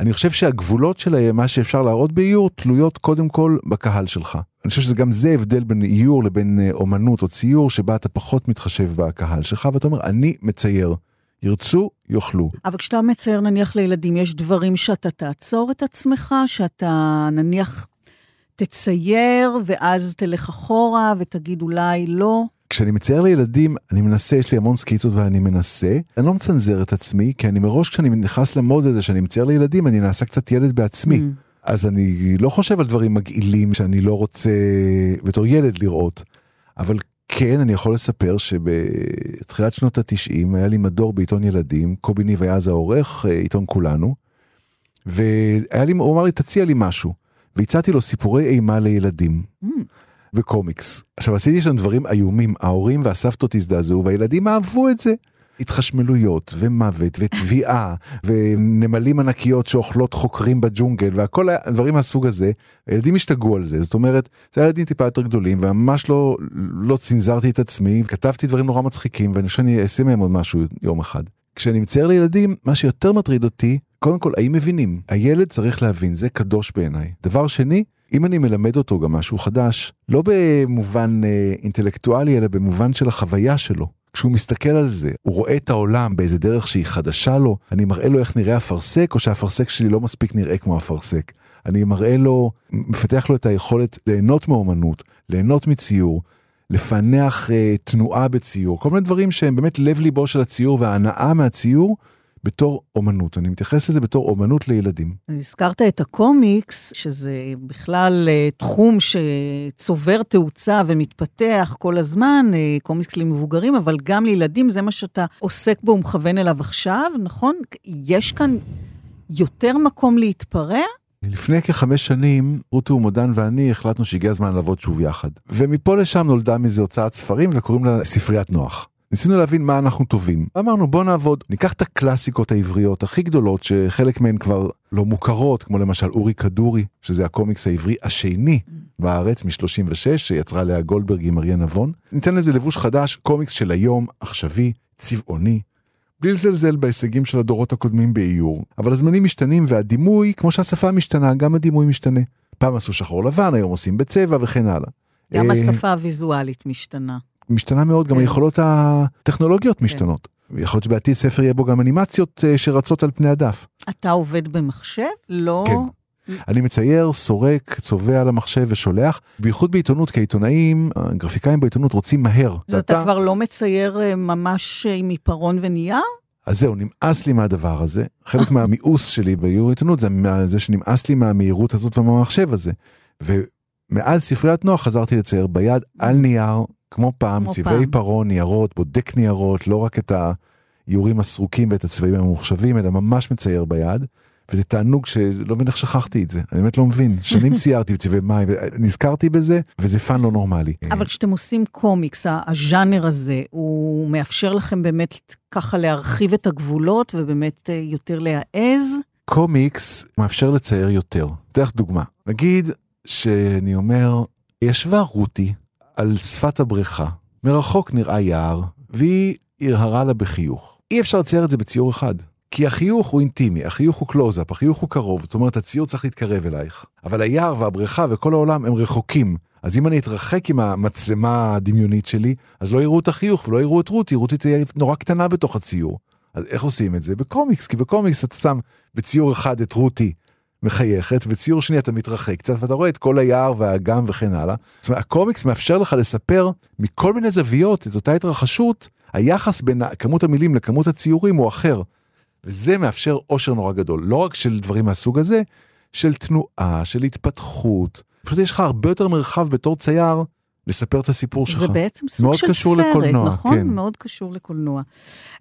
אני חושב שהגבולות של מה שאפשר להראות באיור תלויות קודם כל בקהל שלך. אני חושב שזה גם זה הבדל בין איור לבין אה, אומנות או ציור, שבה אתה פחות מתחשב בקהל שלך, ואתה אומר, אני מצייר. ירצו, יאכלו. אבל כשאתה מצייר נניח לילדים, יש דברים שאתה תעצור את עצמך, שאתה נניח תצייר, ואז תלך אחורה ותגיד אולי לא? כשאני מצייר לילדים, אני מנסה, יש לי המון סקיצות ואני מנסה. אני לא מצנזר את עצמי, כי אני מראש, כשאני נכנס למוד הזה שאני מצייר לילדים, אני נעשה קצת ילד בעצמי. Mm. אז אני לא חושב על דברים מגעילים שאני לא רוצה בתור ילד לראות. אבל כן, אני יכול לספר שבתחילת שנות התשעים היה לי מדור בעיתון ילדים, קובי ניב היה אז העורך, אה, עיתון כולנו, והיה לי, הוא אמר לי, תציע לי משהו. והצעתי לו סיפורי אימה לילדים. Mm. וקומיקס. עכשיו עשיתי שם דברים איומים, ההורים והסבתות הזדעזעו והילדים אהבו את זה. התחשמלויות ומוות וטביעה ונמלים ענקיות שאוכלות חוקרים בג'ונגל והכל הדברים מהסוג הזה, הילדים השתגעו על זה, זאת אומרת, זה ילדים טיפה יותר גדולים וממש לא, לא צנזרתי את עצמי, כתבתי דברים נורא מצחיקים ואני חושב שאני אעשה מהם עוד משהו יום אחד. כשאני מצייר לילדים, מה שיותר מטריד אותי, קודם כל, האם מבינים? הילד צריך להבין, זה קדוש בעיניי. דבר שני, אם אני מלמד אותו גם משהו חדש, לא במובן אה, אינטלקטואלי, אלא במובן של החוויה שלו. כשהוא מסתכל על זה, הוא רואה את העולם באיזה דרך שהיא חדשה לו, אני מראה לו איך נראה אפרסק, או שהאפרסק שלי לא מספיק נראה כמו אפרסק. אני מראה לו, מפתח לו את היכולת ליהנות מאומנות, ליהנות מציור, לפענח אה, תנועה בציור, כל מיני דברים שהם באמת לב ליבו של הציור וההנאה מהציור, בתור אומנות, אני מתייחס לזה בתור אומנות לילדים. הזכרת את הקומיקס, שזה בכלל אה, תחום שצובר תאוצה ומתפתח כל הזמן, אה, קומיקס למבוגרים, אבל גם לילדים, זה מה שאתה עוסק בו ומכוון אליו עכשיו, נכון? יש כאן יותר מקום להתפרע? לפני כחמש שנים, רותי ומודן ואני החלטנו שהגיע הזמן לעבוד שוב יחד. ומפה לשם נולדה מזה הוצאת ספרים וקוראים לה ספריית נוח. ניסינו להבין מה אנחנו טובים. אמרנו בוא נעבוד, ניקח את הקלאסיקות העבריות הכי גדולות שחלק מהן כבר לא מוכרות, כמו למשל אורי כדורי, שזה הקומיקס העברי השני בארץ מ-36, שיצרה לאה גולדברג עם אריה נבון. ניתן לזה לבוש חדש, קומיקס של היום, עכשווי, צבעוני. בלי לזלזל בהישגים של הדורות הקודמים באיור, אבל הזמנים משתנים והדימוי, כמו שהשפה משתנה, גם הדימוי משתנה. פעם עשו שחור לבן, היום עושים בצבע וכן הלאה. גם אה, השפה הוויזואלית משתנה. משתנה מאוד, גם כן. היכולות הטכנולוגיות כן. משתנות. יכול להיות שבעתיד ספר יהיה בו גם אנימציות אה, שרצות על פני הדף. אתה עובד במחשב? לא... כן. אני מצייר, סורק, צובע על המחשב ושולח, בייחוד בעיתונות, כי העיתונאים, הגרפיקאים בעיתונות רוצים מהר. אז אתה, כבר לא מצייר אה, ממש אה, עם עיפרון ונייר? אז זהו, נמאס לי מהדבר הזה. חלק מהמיאוס שלי באיור עיתונות זה זה שנמאס לי מהמהירות הזאת ומהמחשב הזה. ומאז ספריית נוח חזרתי לצייר ביד על נייר, כמו פעם, כמו צבעי פעם. פרון, ניירות, בודק ניירות, לא רק את האיורים הסרוקים ואת הצבעים הממוחשבים, אלא ממש מצייר ביד. וזה תענוג שלא מבין איך שכחתי את זה, אני באמת לא מבין. [laughs] שנים ציירתי בצבעי מים, נזכרתי בזה, וזה fun לא נורמלי. אבל כשאתם עושים קומיקס, הז'אנר הזה, הוא מאפשר לכם באמת ככה להרחיב את הגבולות ובאמת אה, יותר להעז? קומיקס מאפשר לצייר יותר. אתן לך דוגמה. נגיד שאני אומר, ישבה רותי על שפת הבריכה, מרחוק נראה יער, והיא הרהרה לה בחיוך. אי אפשר לצייר את זה בציור אחד. כי החיוך הוא אינטימי, החיוך הוא קלוזאפ, החיוך הוא קרוב, זאת אומרת הציור צריך להתקרב אלייך. אבל היער והבריכה וכל העולם הם רחוקים. אז אם אני אתרחק עם המצלמה הדמיונית שלי, אז לא יראו את החיוך ולא יראו את רותי, רותי תהיה נורא קטנה בתוך הציור. אז איך עושים את זה? בקומיקס, כי בקומיקס אתה שם בציור אחד את רותי מחייכת, וציור שני אתה מתרחק קצת, ואתה רואה את כל היער והאגם וכן הלאה. זאת אומרת, הקומיקס מאפשר לך לספר מכל מיני זוויות את אותה התרחשות, היחס בין כמות המילים לכמות הציורים הוא אחר. וזה מאפשר אושר נורא גדול, לא רק של דברים מהסוג הזה, של תנועה, של התפתחות. פשוט יש לך הרבה יותר מרחב בתור צייר לספר את הסיפור שלך. זה בעצם סוג מאוד של קשור סרט, לקולנוע, נכון? כן. מאוד קשור לקולנוע.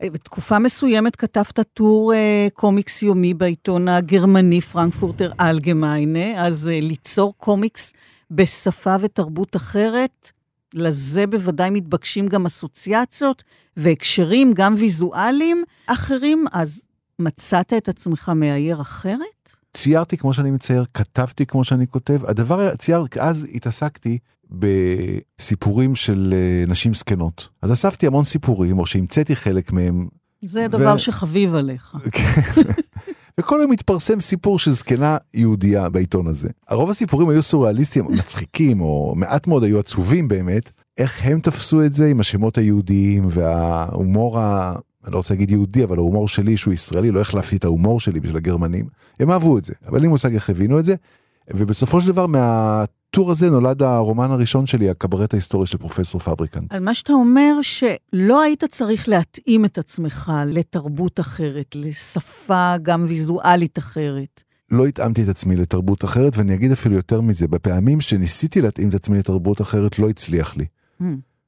אה, בתקופה מסוימת כתבת טור אה, קומיקס יומי בעיתון הגרמני פרנקפורטר אלגמיינה, אז אה, ליצור קומיקס בשפה ותרבות אחרת, לזה בוודאי מתבקשים גם אסוציאציות והקשרים, גם ויזואליים אחרים, אז מצאת את עצמך מאייר אחרת? ציירתי כמו שאני מצייר, כתבתי כמו שאני כותב. הדבר, צייר, אז התעסקתי בסיפורים של אה, נשים זקנות. אז אספתי המון סיפורים, או שהמצאתי חלק מהם. זה ו- דבר שחביב עליך. [laughs] וכל יום מתפרסם סיפור של זקנה יהודייה בעיתון הזה. הרוב הסיפורים היו סוריאליסטיים, [laughs] מצחיקים, או מעט מאוד היו עצובים באמת. איך הם תפסו את זה עם השמות היהודיים וההומור. אני לא רוצה להגיד יהודי, אבל ההומור שלי שהוא ישראלי, לא החלפתי את ההומור שלי בשביל הגרמנים. הם אהבו את זה, אבל אין לי מושג איך הבינו את זה. ובסופו של דבר מהטור הזה נולד הרומן הראשון שלי, הקברט ההיסטורי של פרופסור פבריקנט. על מה שאתה אומר, שלא היית צריך להתאים את עצמך לתרבות אחרת, לשפה גם ויזואלית אחרת. לא התאמתי את עצמי לתרבות אחרת, ואני אגיד אפילו יותר מזה, בפעמים שניסיתי להתאים את עצמי לתרבות אחרת, לא הצליח לי. Hmm.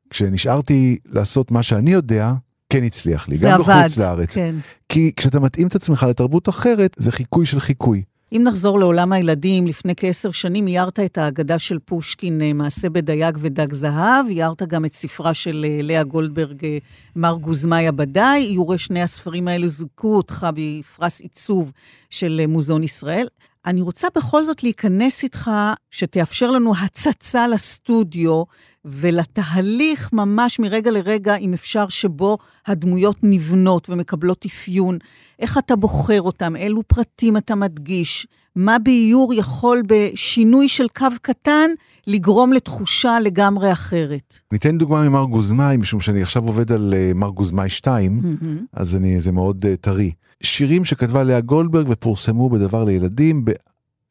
כשנשארתי לעשות מה שאני יודע, כן הצליח לי, גם עבד. בחוץ לארץ. כן. כי כשאתה מתאים את עצמך לתרבות אחרת, זה חיקוי של חיקוי. אם נחזור לעולם הילדים, לפני כעשר שנים איירת את האגדה של פושקין, אה, מעשה בדייג ודג זהב, איירת גם את ספרה של אה, לאה גולדברג, אה, מר גוזמאי הבדאי, איורי שני הספרים האלו זוכו אותך בפרס עיצוב של מוזיאון ישראל. אני רוצה בכל זאת להיכנס איתך, שתאפשר לנו הצצה לסטודיו ולתהליך ממש מרגע לרגע, אם אפשר, שבו הדמויות נבנות ומקבלות אפיון. איך אתה בוחר אותם, אילו פרטים אתה מדגיש, מה באיור יכול בשינוי של קו קטן לגרום לתחושה לגמרי אחרת. ניתן דוגמה ממר גוזמאי, משום שאני עכשיו עובד על אה, מר גוזמאי 2, אז אני, זה מאוד uh, טרי. שירים שכתבה לאה גולדברג ופורסמו בדבר לילדים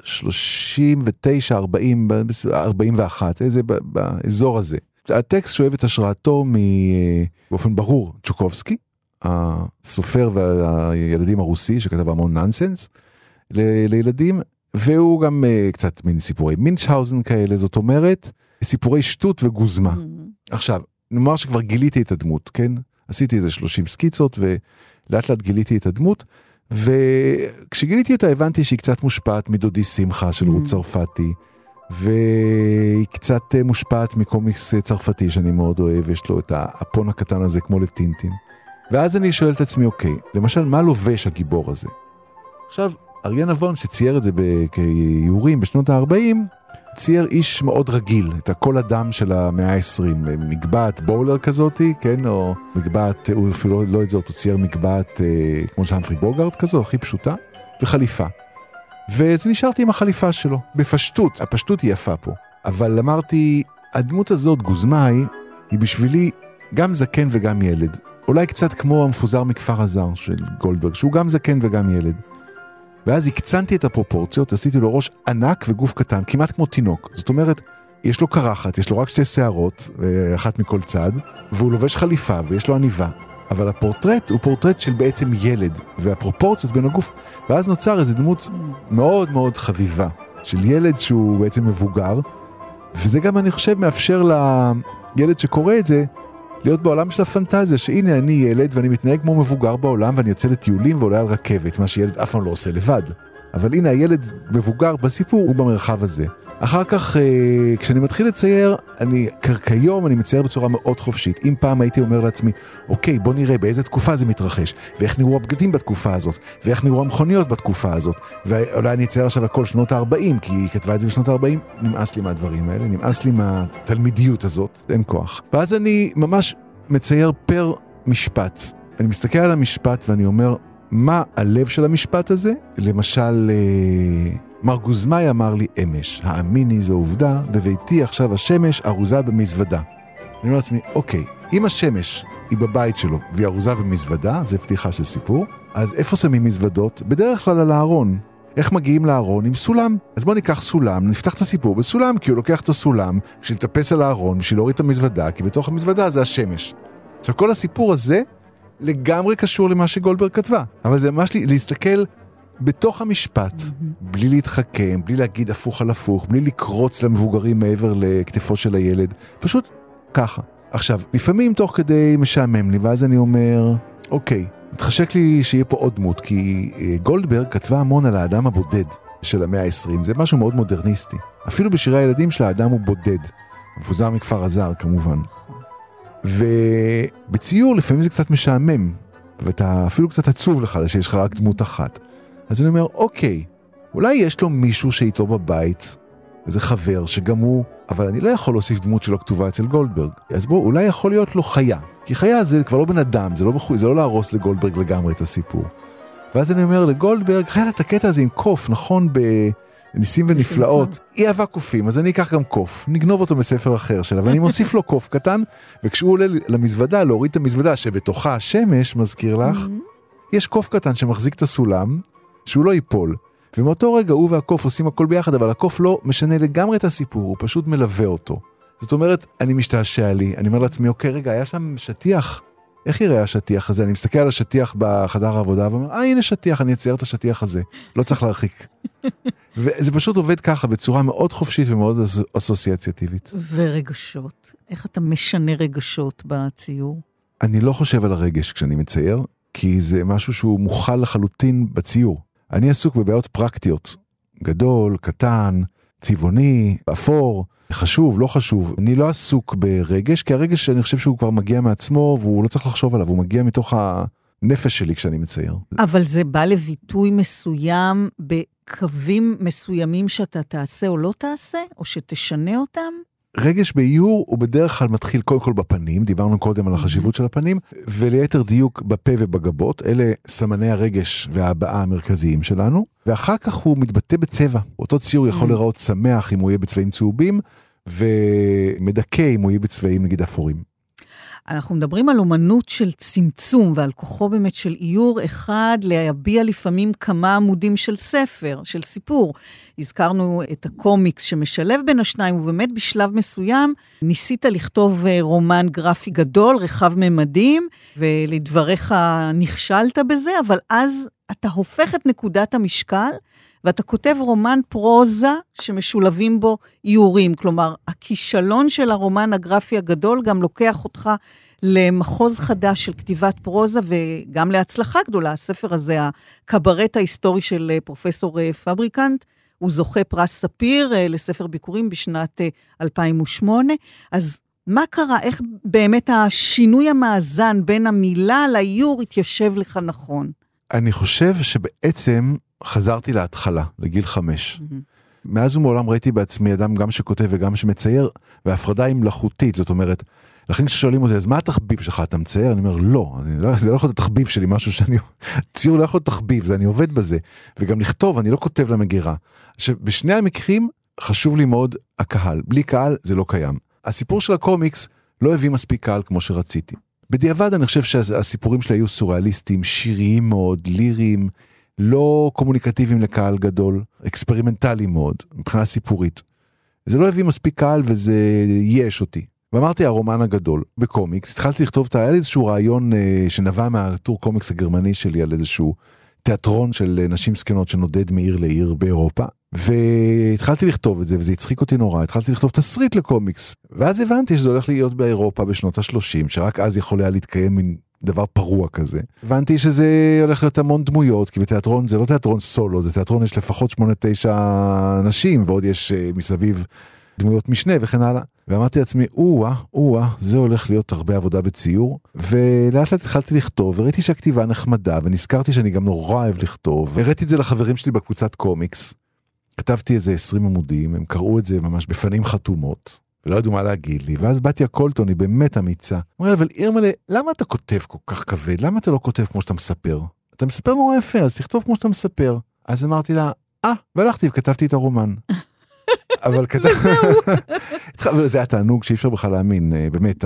ב-39, 40, 41, איזה, באזור הזה. הטקסט שואב את השראתו מ- אה, באופן ברור, צ'וקובסקי, הסופר והילדים הרוסי שכתב המון נאנסנס ל- לילדים, והוא גם uh, קצת מין סיפורי מינצ'האוזן כאלה, זאת אומרת, סיפורי שטות וגוזמה. עכשיו, נאמר שכבר גיליתי את הדמות, כן? עשיתי איזה 30 סקיצות ולאט לאט גיליתי את הדמות, וכשגיליתי אותה הבנתי שהיא קצת מושפעת מדודי שמחה של רות Mm. צרפתי, והיא קצת אה, מושפעת מקומיקס אה, צרפתי שאני מאוד אוהב, יש לו את האפון הקטן הזה כמו לטינטין. ואז אני שואל את עצמי, אוקיי, למשל, מה לובש הגיבור הזה? עכשיו, אריה נבון שצייר את זה כאיורים בשנות ה-40, צייר איש מאוד רגיל, את הקול הדם של המאה ה-20, מגבעת בולר כזאתי, כן, או מגבעת, הוא אפילו לא, לא את זאת, הוא צייר מגבעת אה, כמו של המפרי בוגארד כזו, הכי פשוטה, וחליפה. ואז נשארתי עם החליפה שלו, בפשטות, הפשטות היא יפה פה. אבל אמרתי, הדמות הזאת, גוזמאי, היא בשבילי גם זקן וגם ילד. אולי קצת כמו המפוזר מכפר הזר של גולדברג, שהוא גם זקן וגם ילד. ואז הקצנתי את הפרופורציות, עשיתי לו ראש ענק וגוף קטן, כמעט כמו תינוק. זאת אומרת, יש לו קרחת, יש לו רק שתי שערות, אחת מכל צד, והוא לובש חליפה ויש לו עניבה. אבל הפורטרט הוא פורטרט של בעצם ילד, והפרופורציות בין הגוף, ואז נוצר איזו דמות מאוד מאוד חביבה, של ילד שהוא בעצם מבוגר, וזה גם, אני חושב, מאפשר ילד שקורא את זה, להיות בעולם של הפנטזיה, שהנה אני ילד ואני מתנהג כמו מבוגר בעולם ואני יוצא לטיולים ועולה על רכבת, מה שילד אף פעם לא עושה לבד. אבל הנה הילד מבוגר בסיפור הוא במרחב הזה. אחר כך, אה, כשאני מתחיל לצייר, אני, כיום אני מצייר בצורה מאוד חופשית. אם פעם הייתי אומר לעצמי, אוקיי, בוא נראה באיזה תקופה זה מתרחש, ואיך נראו הבגדים בתקופה הזאת, ואיך נראו המכוניות בתקופה הזאת, ואולי אני אצייר עכשיו הכל שנות ה-40, כי היא כתבה את זה בשנות ה-40, נמאס לי מהדברים האלה, נמאס לי מהתלמידיות הזאת, אין כוח. ואז אני ממש מצייר פר משפט. אני מסתכל על המשפט ואני אומר, מה הלב של המשפט הזה? למשל, אה, מר גוזמאי אמר לי אמש, האמיני זו עובדה, בביתי עכשיו השמש ארוזה במזוודה. אני אומר לעצמי, אוקיי, אם השמש היא בבית שלו והיא ארוזה במזוודה, זה פתיחה של סיפור, אז איפה שמים מזוודות? בדרך כלל על הארון. איך מגיעים לארון? עם סולם. אז בוא ניקח סולם, נפתח את הסיפור בסולם, כי הוא לוקח את הסולם בשביל לטפס על הארון, בשביל להוריד את המזוודה, כי בתוך המזוודה זה השמש. עכשיו, כל הסיפור הזה לגמרי קשור למה שגולדברג כתבה, אבל זה ממש להסתכל בתוך המשפט, mm-hmm. בלי להתחכם, בלי להגיד הפוך על הפוך, בלי לקרוץ למבוגרים מעבר לכתפו של הילד, פשוט ככה. עכשיו, לפעמים תוך כדי משעמם לי, ואז אני אומר, אוקיי, מתחשק לי שיהיה פה עוד דמות, כי אה, גולדברג כתבה המון על האדם הבודד של המאה ה-20, זה משהו מאוד מודרניסטי. אפילו בשירי הילדים של האדם הוא בודד. מפוזר מכפר הזר כמובן. ובציור לפעמים זה קצת משעמם, ואתה אפילו קצת עצוב לך שיש לך רק דמות אחת. אז אני אומר, אוקיי, אולי יש לו מישהו שאיתו בבית, איזה חבר שגם הוא, אבל אני לא יכול להוסיף דמות שלא כתובה אצל גולדברג. אז בוא, אולי יכול להיות לו חיה. כי חיה זה כבר לא בן אדם, זה לא, בחו... זה לא להרוס לגולדברג לגמרי את הסיפור. ואז אני אומר לגולדברג, חיה את הקטע הזה עם קוף, נכון ב... ניסים ונפלאות, היא אהבה קופים, אז אני אקח גם קוף, נגנוב אותו מספר אחר שלה, ואני מוסיף לו קוף קטן, וכשהוא עולה למזוודה, להוריד את המזוודה שבתוכה השמש, מזכיר לך, mm-hmm. יש קוף קטן שמחזיק את הסולם, שהוא לא ייפול. ומאותו רגע הוא והקוף עושים הכל ביחד, אבל הקוף לא משנה לגמרי את הסיפור, הוא פשוט מלווה אותו. זאת אומרת, אני משתעשע לי, אני אומר לעצמי, אוקיי, רגע, היה שם שטיח, איך יראה השטיח הזה? אני מסתכל על השטיח בחדר העבודה ואומר, אה, הנה שטיח, אני אצייר את השטיח הזה, לא צריך להרחיק. [laughs] וזה פשוט עובד ככה, בצורה מאוד חופשית ומאוד אסוציאציאטיבית. ורגשות, איך אתה משנה רגשות בציור? אני לא חושב על הרגש כשאני מצייר, כי זה משהו שהוא מוכל לחלוטין בציור. אני עסוק בבעיות פרקטיות, גדול, קטן, צבעוני, אפור, חשוב, לא חשוב. אני לא עסוק ברגש, כי הרגש אני חושב שהוא כבר מגיע מעצמו והוא לא צריך לחשוב עליו, הוא מגיע מתוך הנפש שלי כשאני מצייר. אבל זה בא לביטוי מסוים בקווים מסוימים שאתה תעשה או לא תעשה, או שתשנה אותם? רגש באיור הוא בדרך כלל מתחיל קודם כל בפנים, דיברנו קודם על החשיבות של הפנים, וליתר דיוק בפה ובגבות, אלה סמני הרגש וההבעה המרכזיים שלנו, ואחר כך הוא מתבטא בצבע. אותו ציור יכול להיראות שמח אם הוא יהיה בצבעים צהובים, ומדכא אם הוא יהיה בצבעים נגיד אפורים. אנחנו מדברים על אומנות של צמצום ועל כוחו באמת של איור אחד להביע לפעמים כמה עמודים של ספר, של סיפור. הזכרנו את הקומיקס שמשלב בין השניים, ובאמת בשלב מסוים ניסית לכתוב אה, רומן גרפי גדול, רחב ממדים, ולדבריך נכשלת בזה, אבל אז אתה הופך את נקודת המשקל ואתה כותב רומן פרוזה שמשולבים בו איורים. כלומר, הכישלון של הרומן הגרפי הגדול גם לוקח אותך למחוז חדש של כתיבת פרוזה וגם להצלחה גדולה. הספר הזה, הקברט ההיסטורי של אה, פרופסור אה, פבריקנט, הוא זוכה פרס ספיר אה, לספר ביקורים בשנת 2008. אז מה קרה? איך באמת השינוי המאזן בין המילה לאיור התיישב לך נכון? אני חושב שבעצם חזרתי להתחלה, לגיל חמש. Mm-hmm. מאז ומעולם ראיתי בעצמי אדם גם שכותב וגם שמצייר, והפרדה היא מלאכותית, זאת אומרת, לכן כששואלים אותי, אז מה התחביב שלך, אתה מצייר? אני אומר, לא, אני לא, זה לא יכול להיות תחביב שלי, משהו שאני, [laughs] ציור לא יכול להיות תחביב, זה אני עובד בזה. וגם לכתוב, אני לא כותב למגירה. עכשיו, בשני המקרים חשוב לי מאוד הקהל, בלי קהל זה לא קיים. הסיפור של הקומיקס לא הביא מספיק קהל כמו שרציתי. בדיעבד אני חושב שהסיפורים שלי היו סוריאליסטיים, שיריים מאוד, ליריים, לא קומוניקטיביים לקהל גדול, אקספרימנטליים מאוד, מבחינה סיפורית. זה לא הביא מספיק קהל וזה ייאש אותי. ואמרתי הרומן הגדול בקומיקס, התחלתי לכתוב, היה לי איזשהו רעיון אה, שנבע מהטור קומיקס הגרמני שלי על איזשהו תיאטרון של אה, נשים זקנות שנודד מעיר לעיר באירופה. והתחלתי לכתוב את זה, וזה הצחיק אותי נורא, התחלתי לכתוב תסריט לקומיקס. ואז הבנתי שזה הולך להיות באירופה בשנות ה-30, שרק אז יכול היה להתקיים מין דבר פרוע כזה. הבנתי שזה הולך להיות המון דמויות, כי בתיאטרון זה לא תיאטרון סולו, זה תיאטרון יש לפחות 8-9 אנשים, ועוד יש uh, מסביב דמויות משנה וכן הלאה. ואמרתי לעצמי, או-אה, או-אה, זה הולך להיות הרבה עבודה בציור. ולאט לאט התחלתי לכתוב, וראיתי שהכתיבה נחמדה, ונזכרתי שאני גם נורא אוהב לכתוב. והראיתי את זה לחברים שלי בקבוצת קומיקס. כתבתי איזה 20 עמודים, הם קראו את זה ממש בפנים חתומות. ולא ידעו מה להגיד לי, ואז בתיה קולטון היא באמת אמיצה. אמרה אבל אירמלה, למה אתה כותב כל כך כבד? למה אתה לא כותב כמו שאתה מספר? אתה מספר נורא יפה, אז תכתוב כמו שאתה מספר. אז אמרתי לה, אה, והלכתי וכתבתי את הרומן. [laughs] אבל כתבתי... [laughs] זה היה תענוג שאי אפשר בכלל להאמין, אה, באמת,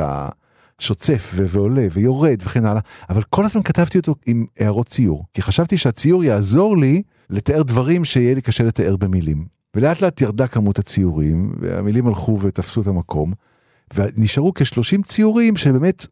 השוצף ועולה ויורד וכן הלאה, אבל כל הזמן כתבתי אותו עם הערות ציור, כי חשבתי שהציור יעזור לי לתאר דברים שיהיה לי קשה לתאר במילים. ולאט לאט ירדה כמות הציורים, והמילים הלכו ותפסו את המקום, ונשארו כ-30 ציורים שבאמת,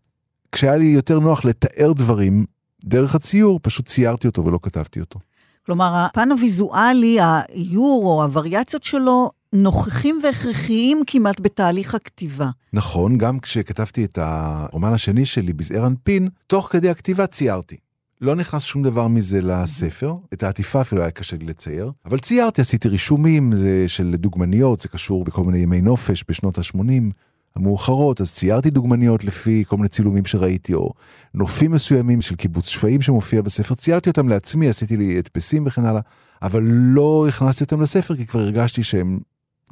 כשהיה לי יותר נוח לתאר דברים דרך הציור, פשוט ציירתי אותו ולא כתבתי אותו. כלומר, הפן הוויזואלי, האיור או הווריאציות שלו, נוכחים והכרחיים כמעט בתהליך הכתיבה. נכון, גם כשכתבתי את הרומן השני שלי, בזעיר אנפין, תוך כדי הכתיבה ציירתי. לא נכנס שום דבר מזה לספר, את העטיפה אפילו היה קשה לי לצייר, אבל ציירתי, עשיתי רישומים של דוגמניות, זה קשור בכל מיני ימי נופש בשנות ה-80 המאוחרות, אז ציירתי דוגמניות לפי כל מיני צילומים שראיתי, או נופים מסוימים של קיבוץ שפיים שמופיע בספר, ציירתי אותם לעצמי, עשיתי לי הדפסים וכן הלאה, אבל לא הכנסתי אותם לספר כי כבר הרגשתי שהם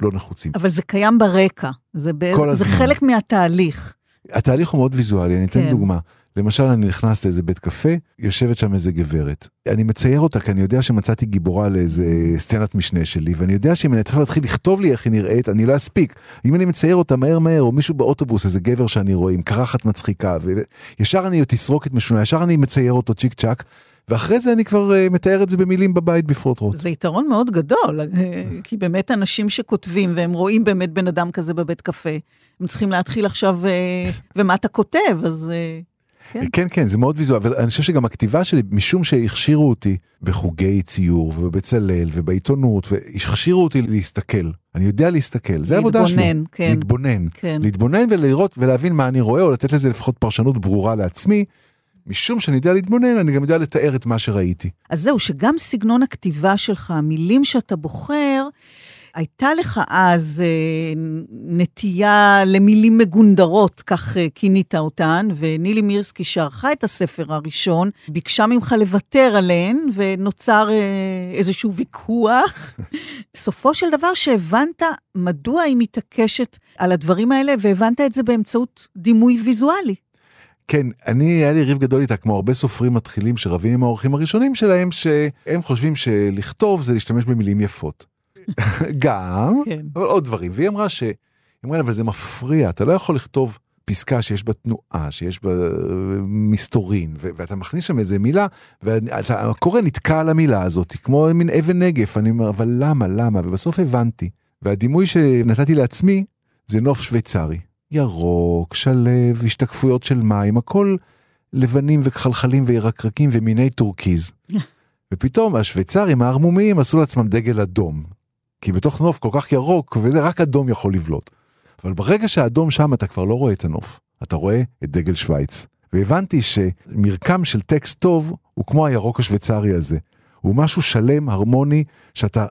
לא נחוצים. אבל זה קיים ברקע, זה, באז... זה חלק מהתהליך. התהליך הוא מאוד ויזואלי, אני אתן כן. דוגמה. למשל, אני נכנס לאיזה בית קפה, יושבת שם איזה גברת. אני מצייר אותה כי אני יודע שמצאתי גיבורה לאיזה סצנת משנה שלי, ואני יודע שאם אני צריך להתחיל לכתוב לי איך היא נראית, אני לא אספיק. אם אני מצייר אותה מהר מהר, או מישהו באוטובוס, איזה גבר שאני רואה עם קרחת מצחיקה, וישר אני תסרוקת משונה, ישר אני מצייר אותו צ'יק צ'אק. ואחרי זה אני כבר uh, מתאר את זה במילים בבית בפרוטרוט. זה יתרון מאוד גדול, אה, כי באמת אנשים שכותבים והם רואים באמת בן אדם כזה בבית קפה, הם צריכים להתחיל עכשיו, uh, ומה אתה כותב, אז... Uh... כן. כן, כן, זה מאוד ויזואל, אבל אני חושב שגם הכתיבה שלי, משום שהכשירו אותי בחוגי ציור ובבצלאל ובעיתונות, והכשירו אותי להסתכל. אני יודע להסתכל, זה העבודה שלי. להתבונן, כן. להתבונן. כן. להתבונן ולראות ולהבין מה אני רואה, או לתת לזה לפחות פרשנות ברורה לעצמי. משום שאני יודע להתבונן, אני גם יודע לתאר את מה שראיתי. אז זהו, שגם סגנון הכתיבה שלך, המילים שאתה בוחר, הייתה לך אז אה, נטייה למילים מגונדרות, כך אה, כינית אותן, ונילי מירסקי שערכה את הספר הראשון, ביקשה ממך לוותר עליהן, ונוצר אה, איזשהו ויכוח. [laughs] סופו של דבר שהבנת מדוע היא מתעקשת על הדברים האלה, והבנת את זה באמצעות דימוי ויזואלי. כן, אני, היה לי ריב גדול איתה, כמו הרבה סופרים מתחילים שרבים עם האורחים הראשונים שלהם, שהם חושבים שלכתוב זה להשתמש במילים יפות. [laughs] גם, כן. אבל עוד דברים. והיא אמרה ש... היא אמרה, אבל זה מפריע, אתה לא יכול לכתוב פסקה שיש בה תנועה, שיש בה מסתורין, ו- ואתה מכניס שם איזה מילה, ואתה קורא נתקע על המילה הזאת, כמו מין אבן נגף, אני אומר, אבל למה, למה? ובסוף הבנתי. והדימוי שנתתי לעצמי זה נוף שוויצרי. ירוק, שלב, השתקפויות של מים, הכל לבנים וכחלחלים וירקרקים ומיני טורקיז. [laughs] ופתאום השוויצרים הערמומיים עשו לעצמם דגל אדום. כי בתוך נוף כל כך ירוק, וזה רק אדום יכול לבלוט. אבל ברגע שהאדום שם אתה כבר לא רואה את הנוף, אתה רואה את דגל שווייץ. והבנתי שמרקם של טקסט טוב הוא כמו הירוק השוויצרי הזה. הוא משהו שלם, הרמוני, שאתה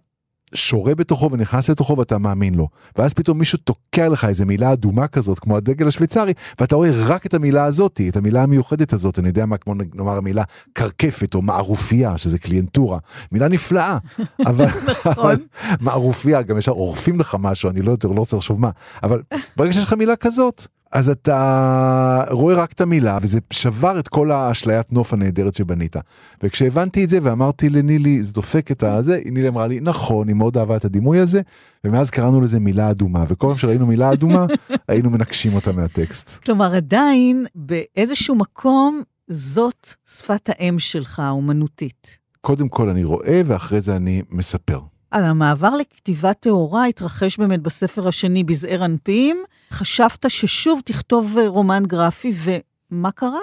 שורה בתוכו ונכנס לתוכו ואתה מאמין לו. ואז פתאום מישהו תוקע לך איזה מילה אדומה כזאת, כמו הדגל השוויצרי, ואתה רואה רק את המילה הזאתי, את המילה המיוחדת הזאת, אני יודע מה, כמו נאמר המילה קרקפת או מערופיה, שזה קליינטורה. מילה נפלאה, [laughs] אבל, נכון. אבל מערופיה, גם ישר עורפים לך משהו, אני לא יותר, לא רוצה לחשוב מה. אבל ברגע שיש לך מילה כזאת, אז אתה רואה רק את המילה, וזה שבר את כל האשליית נוף הנהדרת שבנית. וכשהבנתי את זה ואמרתי לנילי, זה דופק את הזה, נילי אמרה לי, נכון, היא מאוד אהבה את הדימוי הזה, ומאז קראנו לזה מילה אדומה, וכל פעם שראינו מילה אדומה, [laughs] היינו מנקשים אותה מהטקסט. כלומר, עדיין, באיזשהו מקום, זאת שפת האם שלך, האומנותית. קודם כל אני רואה, ואחרי זה אני מספר. המעבר לכתיבה טהורה התרחש באמת בספר השני, בזעיר אנפים. חשבת ששוב תכתוב רומן גרפי, ומה קרה?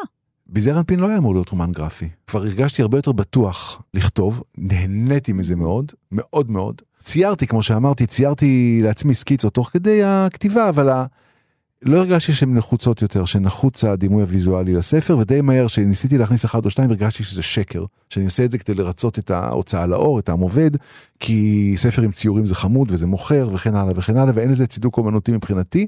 בזעיר אנפין לא היה אמור להיות רומן גרפי. כבר הרגשתי הרבה יותר בטוח לכתוב, נהניתי מזה מאוד, מאוד מאוד. ציירתי, כמו שאמרתי, ציירתי לעצמי סקיצות תוך כדי הכתיבה, אבל. לא הרגשתי שהן נחוצות יותר, שנחוץ הדימוי הוויזואלי לספר, ודי מהר שניסיתי להכניס אחד או שתיים, הרגשתי שזה שקר. שאני עושה את זה כדי לרצות את ההוצאה לאור, את העם עובד, כי ספר עם ציורים זה חמוד וזה מוכר וכן הלאה וכן הלאה, ואין לזה צידוק אומנותי מבחינתי.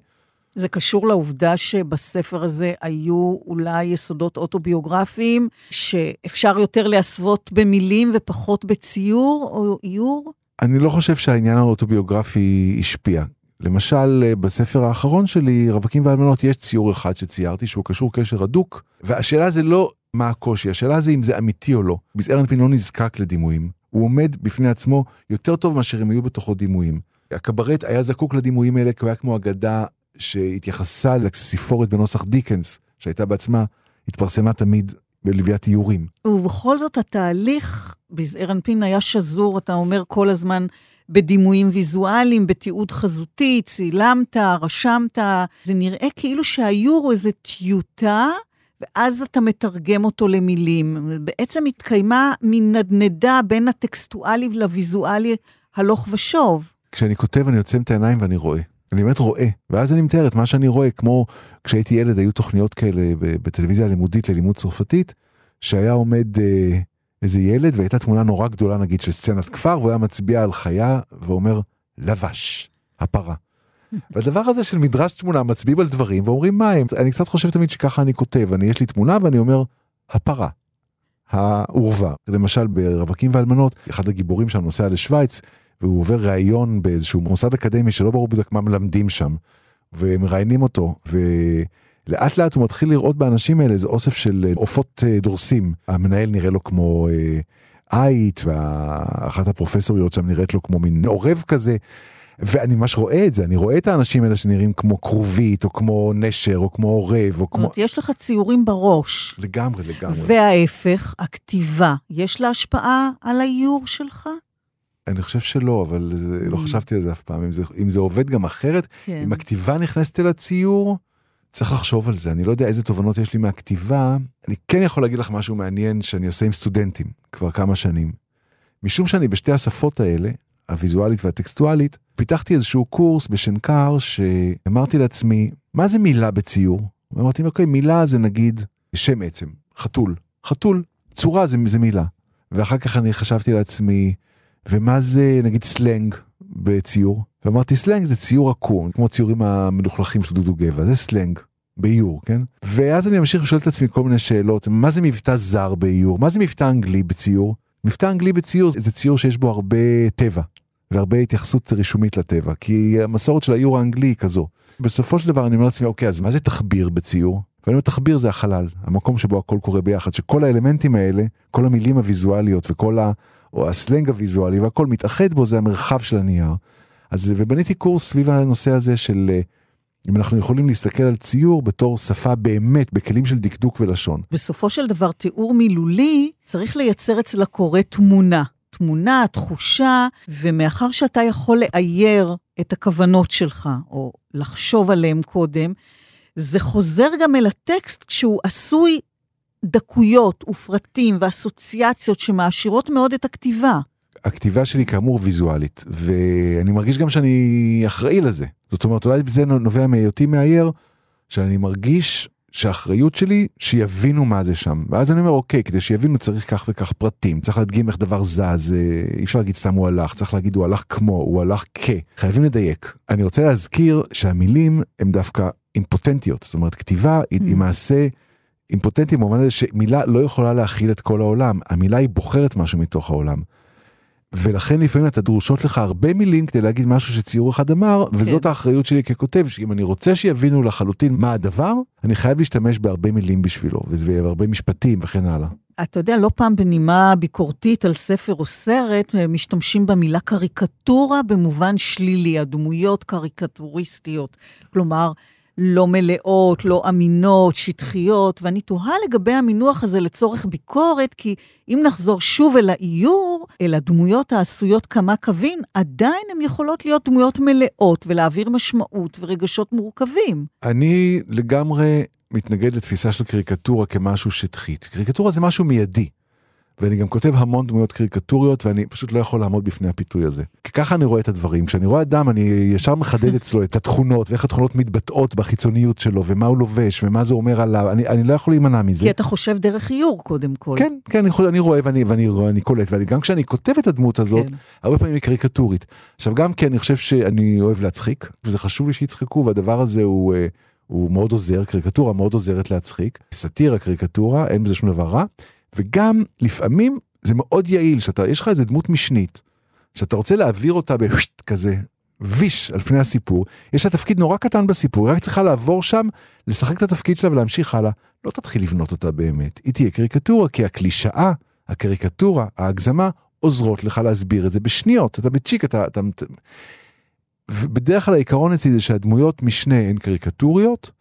זה קשור לעובדה שבספר הזה היו אולי יסודות אוטוביוגרפיים, שאפשר יותר להסוות במילים ופחות בציור או איור? אני לא חושב שהעניין האוטוביוגרפי השפיע. למשל, בספר האחרון שלי, רווקים ואלמנות, יש ציור אחד שציירתי שהוא קשור קשר הדוק, והשאלה זה לא מה הקושי, השאלה זה אם זה אמיתי או לא. בזעיר אנפין לא נזקק לדימויים. הוא עומד בפני עצמו יותר טוב מאשר אם היו בתוכו דימויים. הקברט היה זקוק לדימויים האלה כי הוא היה כמו אגדה שהתייחסה לסיפורת בנוסח דיקנס, שהייתה בעצמה, התפרסמה תמיד בלוויית איורים. ובכל זאת התהליך בזעיר אנפין היה שזור, אתה אומר כל הזמן, בדימויים ויזואליים, בתיעוד חזותי, צילמת, רשמת. זה נראה כאילו שהיו איזו טיוטה, ואז אתה מתרגם אותו למילים. בעצם התקיימה מין נדנדה בין הטקסטואלי לוויזואלי הלוך ושוב. כשאני כותב אני עוצם את העיניים ואני רואה. אני באמת רואה, ואז אני מתאר את מה שאני רואה, כמו כשהייתי ילד היו תוכניות כאלה בטלוויזיה הלימודית ללימוד צרפתית, שהיה עומד אה, איזה ילד והייתה תמונה נורא גדולה נגיד של סצנת כפר, והוא היה מצביע על חיה ואומר לבש, הפרה. [laughs] והדבר הזה של מדרש תמונה מצביעים על דברים ואומרים מה הם, אני קצת חושב תמיד שככה אני כותב, אני יש לי תמונה ואני אומר הפרה, העורבה. למשל ברווקים ואלמנות, אחד הגיבורים שם נוסע לשוויץ, והוא עובר ראיון באיזשהו מוסד אקדמי שלא ברור בדיוק מה מלמדים שם, ומראיינים אותו, ולאט לאט הוא מתחיל לראות באנשים האלה איזה אוסף של אה, עופות אה, דורסים. המנהל נראה לו כמו עית, אה, ואחת הפרופסוריות שם נראית לו כמו מין עורב כזה. ואני ממש רואה את זה, אני רואה את האנשים האלה שנראים כמו כרובית, או כמו נשר, או כמו עורב, או כמו... זאת אומרת, יש לך ציורים בראש. לגמרי, לגמרי. וההפך, הכתיבה, יש לה השפעה על האיור שלך? אני חושב שלא, אבל זה, לא mm. חשבתי על זה אף פעם. אם זה, אם זה עובד גם אחרת, כן. אם הכתיבה נכנסת אל הציור, צריך לחשוב על זה. אני לא יודע איזה תובנות יש לי מהכתיבה. אני כן יכול להגיד לך משהו מעניין שאני עושה עם סטודנטים כבר כמה שנים. משום שאני בשתי השפות האלה, הוויזואלית והטקסטואלית, פיתחתי איזשהו קורס בשנקר שאמרתי לעצמי, מה זה מילה בציור? אמרתי, אוקיי, מילה זה נגיד שם עצם, חתול. חתול, צורה זה, זה מילה. ואחר כך אני חשבתי לעצמי, ומה זה נגיד סלנג בציור? ואמרתי סלנג זה ציור עקום, כמו ציורים המלוכלכים של דודו גבע, זה סלנג. באיור, כן? ואז אני ממשיך לשאול את עצמי כל מיני שאלות, מה זה מבטא זר באיור? מה זה מבטא אנגלי בציור? מבטא אנגלי בציור זה ציור שיש בו הרבה טבע, והרבה התייחסות רישומית לטבע, כי המסורת של האיור האנגלי היא כזו. בסופו של דבר אני אומר לעצמי, אוקיי, אז מה זה תחביר בציור? ואני אומר, תחביר זה החלל, המקום שבו הכל קורה ביחד, שכל האלמנטים האלה, כל המילים הוויזואליות וכל ה... או הסלנג הוויזואלי והכל מתאחד בו, זה המרחב של הנייר. אז ובניתי קורס סביב הנושא הזה של אה, אם אנחנו יכולים להסתכל על ציור בתור שפה באמת, בכלים של דקדוק ולשון. בסופו של דבר, תיאור מילולי צריך לייצר אצל הקורא תמונה. תמונה, תחושה, ומאחר שאתה יכול לאייר את הכוונות שלך, או לחשוב עליהן קודם, זה חוזר גם אל הטקסט כשהוא עשוי דקויות ופרטים ואסוציאציות שמעשירות מאוד את הכתיבה. הכתיבה שלי כאמור ויזואלית, ואני מרגיש גם שאני אחראי לזה. זאת אומרת, אולי זה נובע מהיותי מאייר, שאני מרגיש שהאחריות שלי, שיבינו מה זה שם. ואז אני אומר, אוקיי, כדי שיבינו צריך כך וכך פרטים, צריך להדגים איך דבר זז, אי אפשר להגיד סתם הוא הלך, צריך להגיד הוא הלך כמו, הוא הלך כ. חייבים לדייק. אני רוצה להזכיר שהמילים הן דווקא אימפוטנטיות, זאת אומרת, כתיבה היא, היא mm. מעשה... אימפוטנטי במובן הזה שמילה לא יכולה להכיל את כל העולם, המילה היא בוחרת משהו מתוך העולם. ולכן לפעמים אתה דרושות לך הרבה מילים כדי להגיד משהו שציור אחד אמר, כן. וזאת האחריות שלי ככותב, שאם אני רוצה שיבינו לחלוטין מה הדבר, אני חייב להשתמש בהרבה מילים בשבילו, והרבה משפטים וכן הלאה. אתה יודע, לא פעם בנימה ביקורתית על ספר או סרט, משתמשים במילה קריקטורה במובן שלילי, הדמויות קריקטוריסטיות. כלומר, לא מלאות, לא אמינות, שטחיות, ואני תוהה לגבי המינוח הזה לצורך ביקורת, כי אם נחזור שוב אל האיור, אל הדמויות העשויות כמה קווים, עדיין הן יכולות להיות דמויות מלאות ולהעביר משמעות ורגשות מורכבים. אני לגמרי מתנגד לתפיסה של קריקטורה כמשהו שטחית. קריקטורה זה משהו מיידי. ואני גם כותב המון דמויות קריקטוריות ואני פשוט לא יכול לעמוד בפני הפיתוי הזה. כי ככה אני רואה את הדברים. כשאני רואה אדם אני ישר מחדד אצלו את התכונות ואיך התכונות מתבטאות בחיצוניות שלו ומה הוא לובש ומה זה אומר עליו. אני, אני לא יכול להימנע מזה. כי אתה חושב דרך איור קודם כל. כן, כן, אני, אני רואה ואני, ואני, ואני קולט וגם כשאני כותב את הדמות הזאת, כן. הרבה פעמים היא קריקטורית. עכשיו גם כן אני חושב שאני אוהב להצחיק וזה חשוב לי שיצחקו והדבר הזה הוא... אה, הוא מאוד עוזר, קריקטורה מאוד עוזרת להצחיק, סאטירה, קריקטורה, אין בזה שום דבר רע, וגם לפעמים זה מאוד יעיל, שאתה, יש לך איזה דמות משנית, שאתה רוצה להעביר אותה בווישט כזה, ויש על פני הסיפור, יש לה תפקיד נורא קטן בסיפור, היא רק צריכה לעבור שם, לשחק את התפקיד שלה ולהמשיך הלאה. לא תתחיל לבנות אותה באמת, היא תהיה קריקטורה, כי הקלישאה, הקריקטורה, ההגזמה, עוזרות לך להסביר את זה בשניות, אתה בצ'יק, אתה... אתה... ובדרך כלל העיקרון אצלי זה שהדמויות משנה הן קריקטוריות,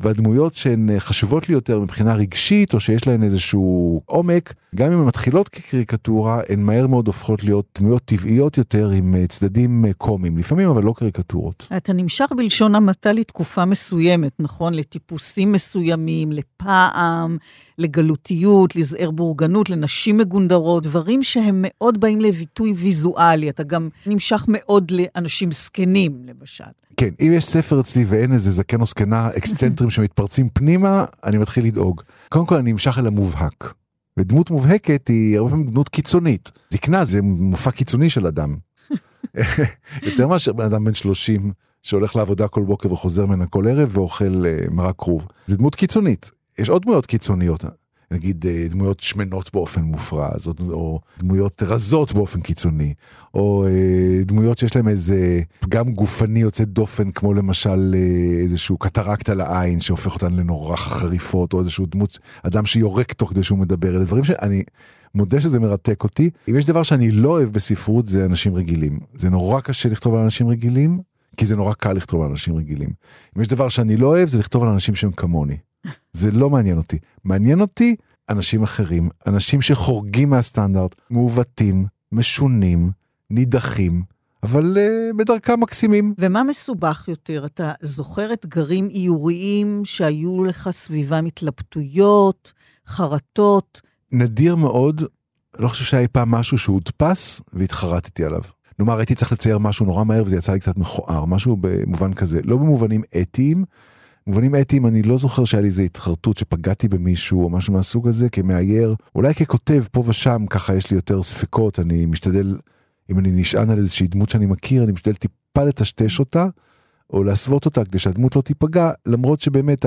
והדמויות שהן אה, חשובות לי יותר מבחינה רגשית, או שיש להן איזשהו עומק, גם אם הן מתחילות כקריקטורה, הן מהר מאוד הופכות להיות דמויות טבעיות יותר עם אה, צדדים אה, קומיים, לפעמים אבל לא קריקטורות. אתה נמשך בלשון המעטה לתקופה מסוימת, נכון? לטיפוסים מסוימים, לפעם, לגלותיות, לזעיר בורגנות, לנשים מגונדרות, דברים שהם מאוד באים לביטוי ויזואלי. אתה גם נמשך מאוד לאנשים זקנים, למשל. כן, אם יש ספר אצלי ואין איזה זקן או זקנה אקסצנטרים [laughs] שמתפרצים פנימה, אני מתחיל לדאוג. קודם כל אני נמשך אל המובהק. ודמות מובהקת היא הרבה פעמים דמות קיצונית. זקנה זה מופע קיצוני של אדם. [laughs] יותר מאשר בן אדם בן 30 שהולך לעבודה כל בוקר וחוזר ממנה כל ערב ואוכל uh, מרק כרוב. זה דמות קיצונית. יש עוד דמויות קיצוניות. נגיד אה, דמויות שמנות באופן מופרז, או, או דמויות רזות באופן קיצוני, או אה, דמויות שיש להם איזה פגם גופני יוצא דופן, כמו למשל אה, איזשהו קטרקט על העין שהופך אותן לנורא חריפות, או איזשהו דמות, אדם שיורק תוך כדי שהוא מדבר, אלה דברים שאני... מודה שזה מרתק אותי. אם יש דבר שאני לא אוהב בספרות זה אנשים רגילים. זה נורא קשה לכתוב על אנשים רגילים, כי זה נורא קל לכתוב על אנשים רגילים. אם יש דבר שאני לא אוהב זה לכתוב על אנשים שהם כמוני. זה לא מעניין אותי. מעניין אותי אנשים אחרים, אנשים שחורגים מהסטנדרט, מעוותים, משונים, נידחים, אבל uh, בדרכם מקסימים. ומה מסובך יותר? אתה זוכר אתגרים איוריים שהיו לך סביבם התלבטויות, חרטות? נדיר מאוד, לא חושב שהיה פעם משהו שהודפס והתחרטתי עליו. נאמר, הייתי צריך לצייר משהו נורא מהר וזה יצא לי קצת מכוער, משהו במובן כזה, לא במובנים אתיים, במובנים אתיים אני לא זוכר שהיה לי איזה התחרטות שפגעתי במישהו או משהו מהסוג הזה כמאייר. אולי ככותב פה ושם ככה יש לי יותר ספקות, אני משתדל, אם אני נשען על איזושהי דמות שאני מכיר, אני משתדל טיפה לטשטש אותה. או להסוות אותה כדי שהדמות לא תיפגע, למרות שבאמת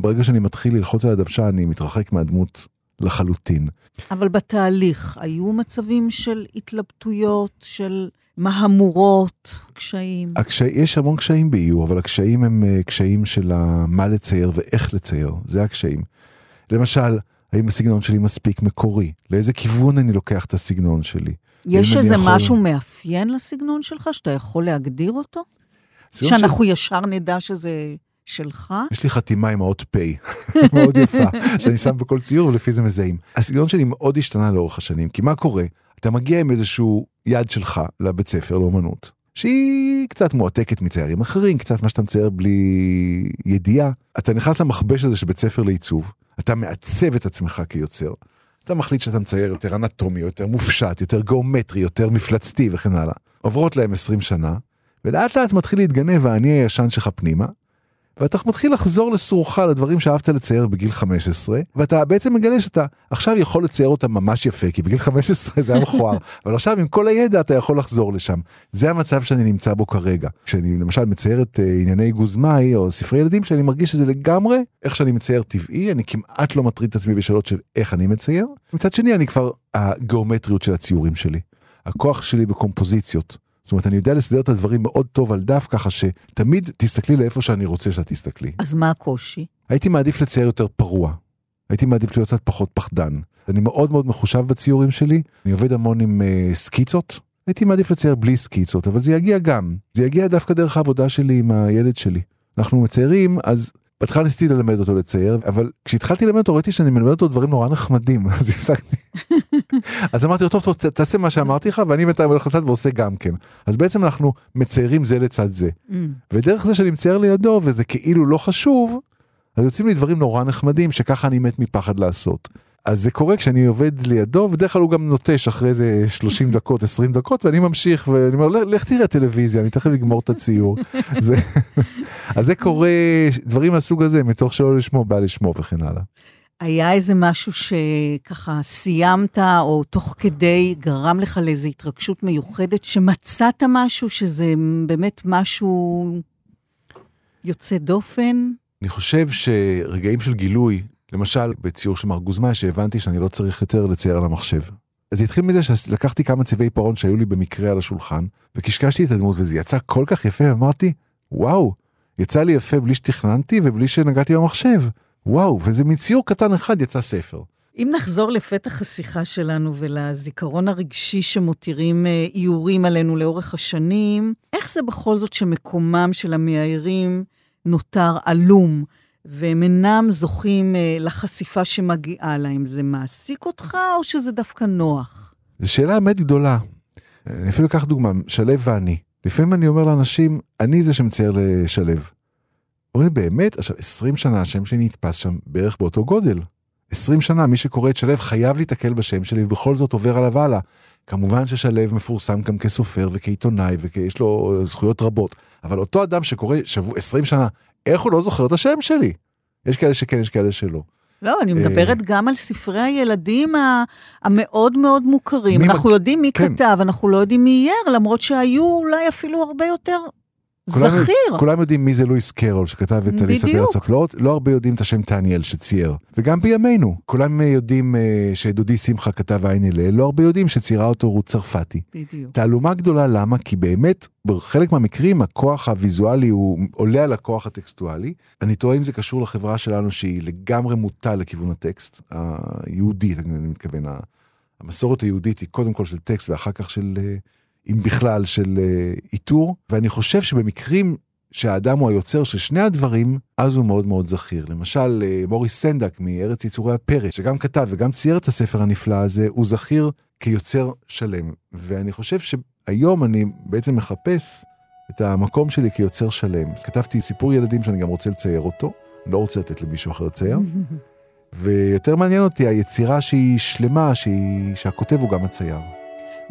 ברגע שאני מתחיל ללחוץ על הדוושה אני מתרחק מהדמות לחלוטין. אבל בתהליך היו מצבים של התלבטויות, של מהמורות, קשיים? הקשי, יש המון קשיים באיור, אבל הקשיים הם uh, קשיים של מה לצייר ואיך לצייר, זה הקשיים. למשל, האם הסגנון שלי מספיק מקורי? לאיזה כיוון אני לוקח את הסגנון שלי? יש איזה יכול... משהו מאפיין לסגנון שלך, שאתה יכול להגדיר אותו? שאנחנו ש... ישר נדע שזה שלך? יש לי חתימה עם האות פ', [laughs] מאוד יפה, שאני שם בכל ציור ולפי זה מזהים. הסגנון שלי מאוד השתנה לאורך השנים, כי מה קורה? אתה מגיע עם איזשהו יד שלך לבית ספר לאומנות, שהיא קצת מועתקת מציירים אחרים, קצת מה שאתה מצייר בלי ידיעה. אתה נכנס למכבש הזה של בית ספר לעיצוב, אתה מעצב את עצמך כיוצר. אתה מחליט שאתה מצייר יותר אנטומי, יותר מופשט, יותר גיאומטרי, יותר מפלצתי וכן הלאה. עוברות להם 20 שנה, ולאט לאט מתחיל להתגנב האני הישן שלך פנימה, ואתה מתחיל לחזור לסורך לדברים שאהבת לצייר בגיל 15, ואתה בעצם מגלה שאתה עכשיו יכול לצייר אותם ממש יפה, כי בגיל 15 זה היה מכוער, [laughs] אבל עכשיו עם כל הידע אתה יכול לחזור לשם. זה המצב שאני נמצא בו כרגע. כשאני למשל מצייר את uh, ענייני גוזמאי או ספרי ילדים שאני מרגיש שזה לגמרי איך שאני מצייר טבעי, אני כמעט לא מטריד את עצמי בשאלות של איך אני מצייר. מצד שני אני כבר הגיאומטריות של הציורים שלי. הכוח שלי בקומפוזיציות. זאת אומרת, אני יודע לסדר את הדברים מאוד טוב על דף, ככה שתמיד תסתכלי לאיפה שאני רוצה שאת תסתכלי. אז מה הקושי? הייתי מעדיף לצייר יותר פרוע. הייתי מעדיף להיות קצת פחות פחדן. אני מאוד מאוד מחושב בציורים שלי, אני עובד המון עם uh, סקיצות. הייתי מעדיף לצייר בלי סקיצות, אבל זה יגיע גם. זה יגיע דווקא דרך העבודה שלי עם הילד שלי. אנחנו מציירים, אז בהתחלה ניסיתי ללמד אותו לצייר, אבל כשהתחלתי ללמד אותו ראיתי שאני מלמד אותו דברים נורא נחמדים, אז [laughs] הפסקתי. [laughs] אז אמרתי לו, טוב, טוב, תעשה מה שאמרתי לך, ואני בינתיים הולך לצד ועושה גם כן. אז בעצם אנחנו מציירים זה לצד זה. Mm. ודרך זה שאני מצייר לידו, וזה כאילו לא חשוב, אז יוצאים לי דברים נורא נחמדים, שככה אני מת מפחד לעשות. אז זה קורה כשאני עובד לידו, בדרך כלל הוא גם נוטש אחרי איזה 30 [laughs] דקות, 20 דקות, ואני ממשיך, ואני אומר, לך תראה טלוויזיה, אני תכף אגמור את הציור. [laughs] זה, [laughs] אז זה קורה, דברים מהסוג הזה, מתוך שלא לשמו, בא לשמו וכן הלאה. היה איזה משהו שככה סיימת, או תוך כדי גרם לך לאיזו התרגשות מיוחדת, שמצאת משהו שזה באמת משהו יוצא דופן? אני חושב שרגעים של גילוי, למשל בציור של מר גוזמאי, שהבנתי שאני לא צריך יותר לצייר על המחשב. אז זה התחיל מזה שלקחתי כמה צבעי עיפרון שהיו לי במקרה על השולחן, וקשקשתי את הדמות וזה יצא כל כך יפה, ואמרתי, וואו, יצא לי יפה בלי שתכננתי ובלי שנגעתי במחשב. וואו, וזה מציור קטן אחד יצא ספר. אם נחזור לפתח השיחה שלנו ולזיכרון הרגשי שמותירים אה, איורים עלינו לאורך השנים, איך זה בכל זאת שמקומם של המאיירים נותר עלום, והם אינם זוכים אה, לחשיפה שמגיעה להם? זה מעסיק אותך, או שזה דווקא נוח? זו שאלה באמת גדולה. אני אפילו אקח דוגמה, שלו ואני. לפעמים אני אומר לאנשים, אני זה שמצייר לשלו. אומרים באמת, עכשיו 20 שנה השם שלי נתפס שם בערך באותו גודל. 20 שנה מי שקורא את שלו חייב להתקל בשם שלי ובכל זאת עובר עליו הלאה. כמובן ששלו מפורסם גם כסופר וכעיתונאי ויש לו זכויות רבות, אבל אותו אדם שקורא שבוע 20 שנה, איך הוא לא זוכר את השם שלי? יש כאלה שכן, יש כאלה שלא. לא, אני מדברת אה, גם על ספרי הילדים המאוד מאוד מוכרים. אנחנו יודעים מי כן. כתב, אנחנו לא יודעים מי אייר, למרות שהיו אולי אפילו הרבה יותר זכיר. כולם יודעים מי זה לואיס קרול שכתב את אליסה בארץ הפלאות, לא הרבה יודעים את השם טניאל שצייר. וגם בימינו, כולם יודעים uh, שדודי שמחה כתב עין אלה, לא הרבה יודעים שציירה אותו רות צרפתי. בדיוק. תעלומה גדולה, למה? כי באמת, בחלק מהמקרים הכוח הוויזואלי הוא עולה על הכוח הטקסטואלי. אני טועה אם זה קשור לחברה שלנו שהיא לגמרי מוטה לכיוון הטקסט, היהודית, אני מתכוון. המסורת היהודית היא קודם כל של טקסט ואחר כך של... אם בכלל, של uh, איתור, ואני חושב שבמקרים שהאדם הוא היוצר של שני הדברים, אז הוא מאוד מאוד זכיר. למשל, uh, מוריס סנדק מארץ יצורי הפרא, שגם כתב וגם צייר את הספר הנפלא הזה, הוא זכיר כיוצר שלם. ואני חושב שהיום אני בעצם מחפש את המקום שלי כיוצר שלם. כתבתי סיפור ילדים שאני גם רוצה לצייר אותו, לא רוצה לתת למישהו אחר לצייר. [laughs] ויותר מעניין אותי היצירה שהיא שלמה, שהיא, שהכותב הוא גם הצייר.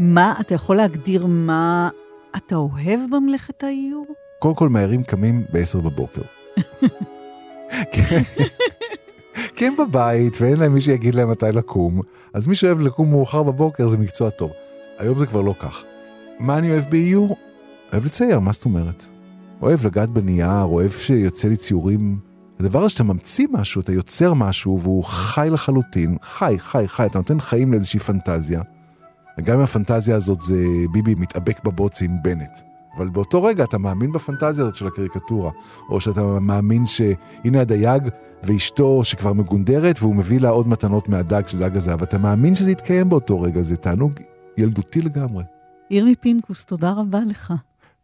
מה, אתה יכול להגדיר מה אתה אוהב במלאכת האיור? קודם כל, מהערים קמים ב-10 בבוקר. [laughs] כי הם בבית ואין להם מי שיגיד להם מתי לקום, אז מי שאוהב לקום מאוחר בבוקר זה מקצוע טוב. היום זה כבר לא כך. מה אני אוהב באיור? אוהב לצייר, מה זאת אומרת? אוהב לגעת בנייר, אוהב שיוצא לי ציורים. הדבר הזה שאתה ממציא משהו, אתה יוצר משהו והוא חי לחלוטין, חי, חי, חי, אתה נותן חיים לאיזושהי פנטזיה. וגם אם הפנטזיה הזאת זה ביבי מתאבק בבוץ עם בנט. אבל באותו רגע אתה מאמין בפנטזיה הזאת של הקריקטורה, או שאתה מאמין שהנה הדייג ואשתו שכבר מגונדרת והוא מביא לה עוד מתנות מהדג של דג הזהב, אתה מאמין שזה יתקיים באותו רגע, זה תענוג ילדותי לגמרי. ירמי פינקוס, תודה רבה לך.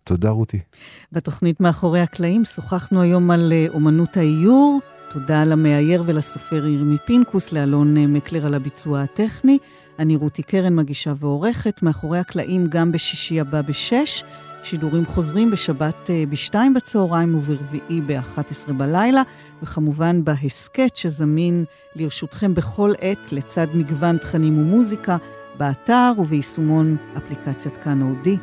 תודה רותי. בתוכנית מאחורי הקלעים שוחחנו היום על אה, אומנות האיור. תודה למאייר ולסופר ירמי פינקוס, לאלון אה, מקלר על הביצוע הטכני. אני רותי קרן, מגישה ועורכת, מאחורי הקלעים גם בשישי הבא בשש, שידורים חוזרים בשבת אה, בשתיים בצהריים וברביעי ב-11 בלילה, וכמובן בהסכת שזמין לרשותכם בכל עת לצד מגוון תכנים ומוזיקה, באתר וביישומון אפליקציית כאן אודי.